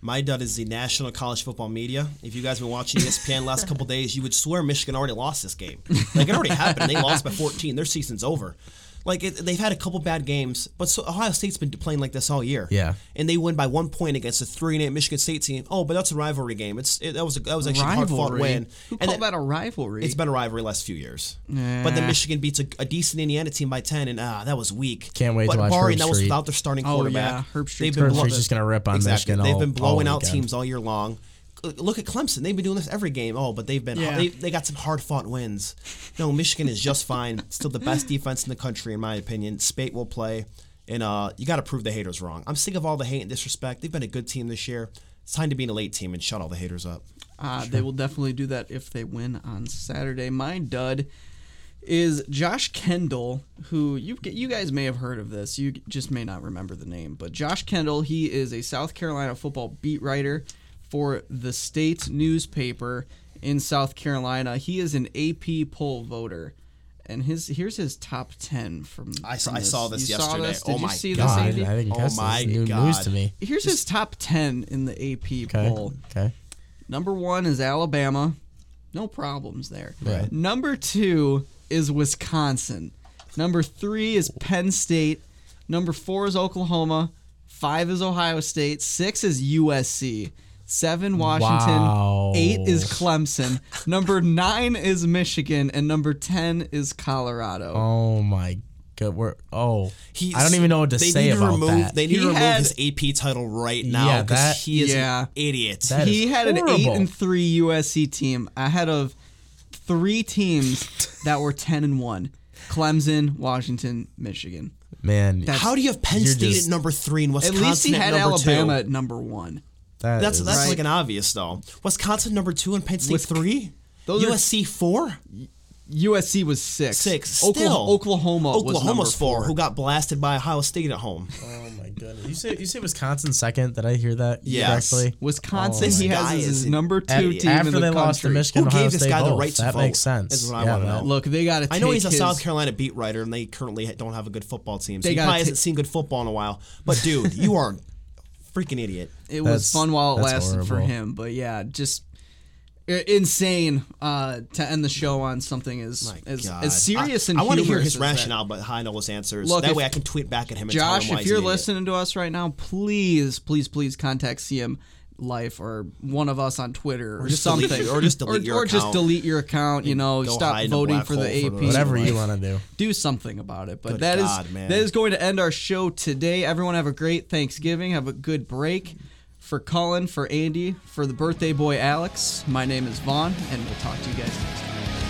Speaker 3: My dud is the national college football media. If you guys have been watching ESPN last couple days, you would swear Michigan already lost this game. Like it already happened. They lost by 14. Their season's over. Like it, they've had a couple bad games, but so Ohio State's been playing like this all year.
Speaker 2: Yeah.
Speaker 3: and they win by one point against a three and eight Michigan State team. Oh, but that's a rivalry game. It's it, that was a, that was actually a hard fought win.
Speaker 1: Who
Speaker 3: And
Speaker 1: called
Speaker 3: it-
Speaker 1: that a rivalry?
Speaker 3: it's been a rivalry the last few years. But
Speaker 1: Nah.
Speaker 3: then Michigan beats a, a decent Indiana team by 10, and ah, that was weak.
Speaker 2: Can't wait
Speaker 3: but
Speaker 2: to watch
Speaker 3: barring
Speaker 2: Herb
Speaker 3: that was
Speaker 2: Street.
Speaker 3: without their starting
Speaker 1: Oh,
Speaker 3: quarterback.
Speaker 1: yeah, Herbstreit's
Speaker 3: They've been
Speaker 2: Herb
Speaker 3: blow-
Speaker 2: just gonna rip on
Speaker 3: exactly.
Speaker 2: Michigan
Speaker 3: They've
Speaker 2: all-
Speaker 3: been blowing out
Speaker 2: weekend.
Speaker 3: teams all year long. Look at Clemson. They've been doing this every game. Oh, but they've been
Speaker 1: Yeah.
Speaker 3: they, they got some hard fought wins. No, Michigan is just fine. Still the best defense in the country, in my opinion. Speight will play, and uh, you got to prove the haters wrong. I'm sick of all the hate and disrespect. They've been a good team this year. It's time to be an elite team and shut all the haters up.
Speaker 1: Uh, They will definitely do that if they win on Saturday. My dud is Josh Kendall, who you you guys may have heard of this. You just may not remember the name, but Josh Kendall, he is a South Carolina football beat writer for the state newspaper in South Carolina. He is an AP poll voter. And his here's his top ten from.
Speaker 3: I saw-
Speaker 1: from
Speaker 3: I saw this
Speaker 1: You saw
Speaker 3: yesterday.
Speaker 1: this? Oh Did
Speaker 3: Oh
Speaker 1: you
Speaker 3: my
Speaker 1: see
Speaker 2: God,
Speaker 1: this,
Speaker 2: I,
Speaker 1: Andy?
Speaker 2: I didn't
Speaker 3: Oh my
Speaker 2: this.
Speaker 3: God.
Speaker 2: news to me.
Speaker 1: Here's his top ten in the AP
Speaker 2: Okay.
Speaker 1: poll.
Speaker 2: Okay.
Speaker 1: Number one is Alabama. No problems there.
Speaker 2: Right.
Speaker 1: Number two is Wisconsin. Number three is Penn State. Number four is Oklahoma. Five is Ohio State. Six is USC. Seven Washington.
Speaker 2: Wow.
Speaker 1: Eight is Clemson. Number nine is Michigan. And number ten is Colorado.
Speaker 2: Oh my god. We're oh.
Speaker 3: He's,
Speaker 2: I don't even know what to
Speaker 3: they
Speaker 2: say
Speaker 3: need to
Speaker 2: about
Speaker 3: remove,
Speaker 2: that.
Speaker 3: They need
Speaker 1: He
Speaker 3: to remove
Speaker 1: had-
Speaker 3: his AP title right now
Speaker 2: Yeah, that-
Speaker 3: he is
Speaker 1: Yeah.
Speaker 3: an idiot.
Speaker 2: That is
Speaker 1: he had an eight and three USC team ahead of three teams that were ten and one. Clemson, Washington, Michigan.
Speaker 2: Man,
Speaker 1: That's-
Speaker 3: How do you have Penn State
Speaker 2: just-
Speaker 3: at number three and
Speaker 1: At
Speaker 3: Wisconsin
Speaker 1: least he had
Speaker 3: at
Speaker 1: Alabama
Speaker 3: two?
Speaker 1: at number one.
Speaker 2: That
Speaker 3: That's
Speaker 2: is-
Speaker 3: that's
Speaker 1: Right.
Speaker 3: like an obvious though. Wisconsin number two and Penn State
Speaker 1: Wis-
Speaker 3: three.
Speaker 1: Those are-
Speaker 3: USC four,
Speaker 1: USC was six.
Speaker 3: six.
Speaker 1: Oklahoma,
Speaker 3: Still,
Speaker 1: Oklahoma was number
Speaker 3: Oklahoma's four,
Speaker 1: four.
Speaker 3: who got blasted by Ohio State at home.
Speaker 2: Oh my goodness! You say you say Wisconsin second? Did I hear that
Speaker 3: Yes.
Speaker 2: correctly?
Speaker 1: Wisconsin,
Speaker 3: Oh,
Speaker 1: he has
Speaker 3: guy
Speaker 1: as his
Speaker 3: is-
Speaker 1: number two
Speaker 2: At-
Speaker 1: team
Speaker 2: after
Speaker 1: in the
Speaker 2: they
Speaker 1: country.
Speaker 2: lost to Michigan,
Speaker 3: Who
Speaker 2: Ohio
Speaker 3: gave this
Speaker 2: State
Speaker 3: guy the
Speaker 2: both.
Speaker 3: right to
Speaker 2: that
Speaker 3: vote?
Speaker 2: makes sense.
Speaker 3: Is what I
Speaker 2: yeah,
Speaker 3: wanna know.
Speaker 2: that-
Speaker 1: Look, they got to.
Speaker 3: I know he's a
Speaker 1: his,
Speaker 3: South Carolina beat writer, and they currently don't have a good football team, so
Speaker 1: They
Speaker 3: he
Speaker 1: gotta
Speaker 3: probably
Speaker 1: ta-
Speaker 3: hasn't seen good football in a while. But dude, you are a freaking idiot.
Speaker 1: It was fun while it
Speaker 2: that's
Speaker 1: lasted for him, but yeah, just insane uh, to end the show on something as
Speaker 3: My
Speaker 1: as,
Speaker 3: God.
Speaker 1: as serious
Speaker 3: I,
Speaker 1: and
Speaker 3: I want to hear his
Speaker 1: as that.
Speaker 3: rationale, but I know his answers.
Speaker 1: Look,
Speaker 3: that
Speaker 1: if-
Speaker 3: way I can tweet back at him and
Speaker 1: Josh,
Speaker 3: tell him why
Speaker 1: if
Speaker 3: he's
Speaker 1: you're listening to us right now, please, please, please contact CM Life or one of us on Twitter or,
Speaker 3: just
Speaker 1: something,
Speaker 3: delete- or just delete
Speaker 1: or,
Speaker 3: your
Speaker 1: or just
Speaker 3: account.
Speaker 1: delete your account. You know, stop
Speaker 3: hide in a
Speaker 1: voting for the AP.
Speaker 3: for the
Speaker 2: Whatever you want to do.
Speaker 1: do something about it. But
Speaker 3: Good
Speaker 1: that is
Speaker 3: God, man.
Speaker 1: that is going to end our show today. Everyone have a great Thanksgiving. Have a good break. For Cullen, for Andy, for the birthday boy Alex, my name is Vaughn, and we'll talk to you guys next time.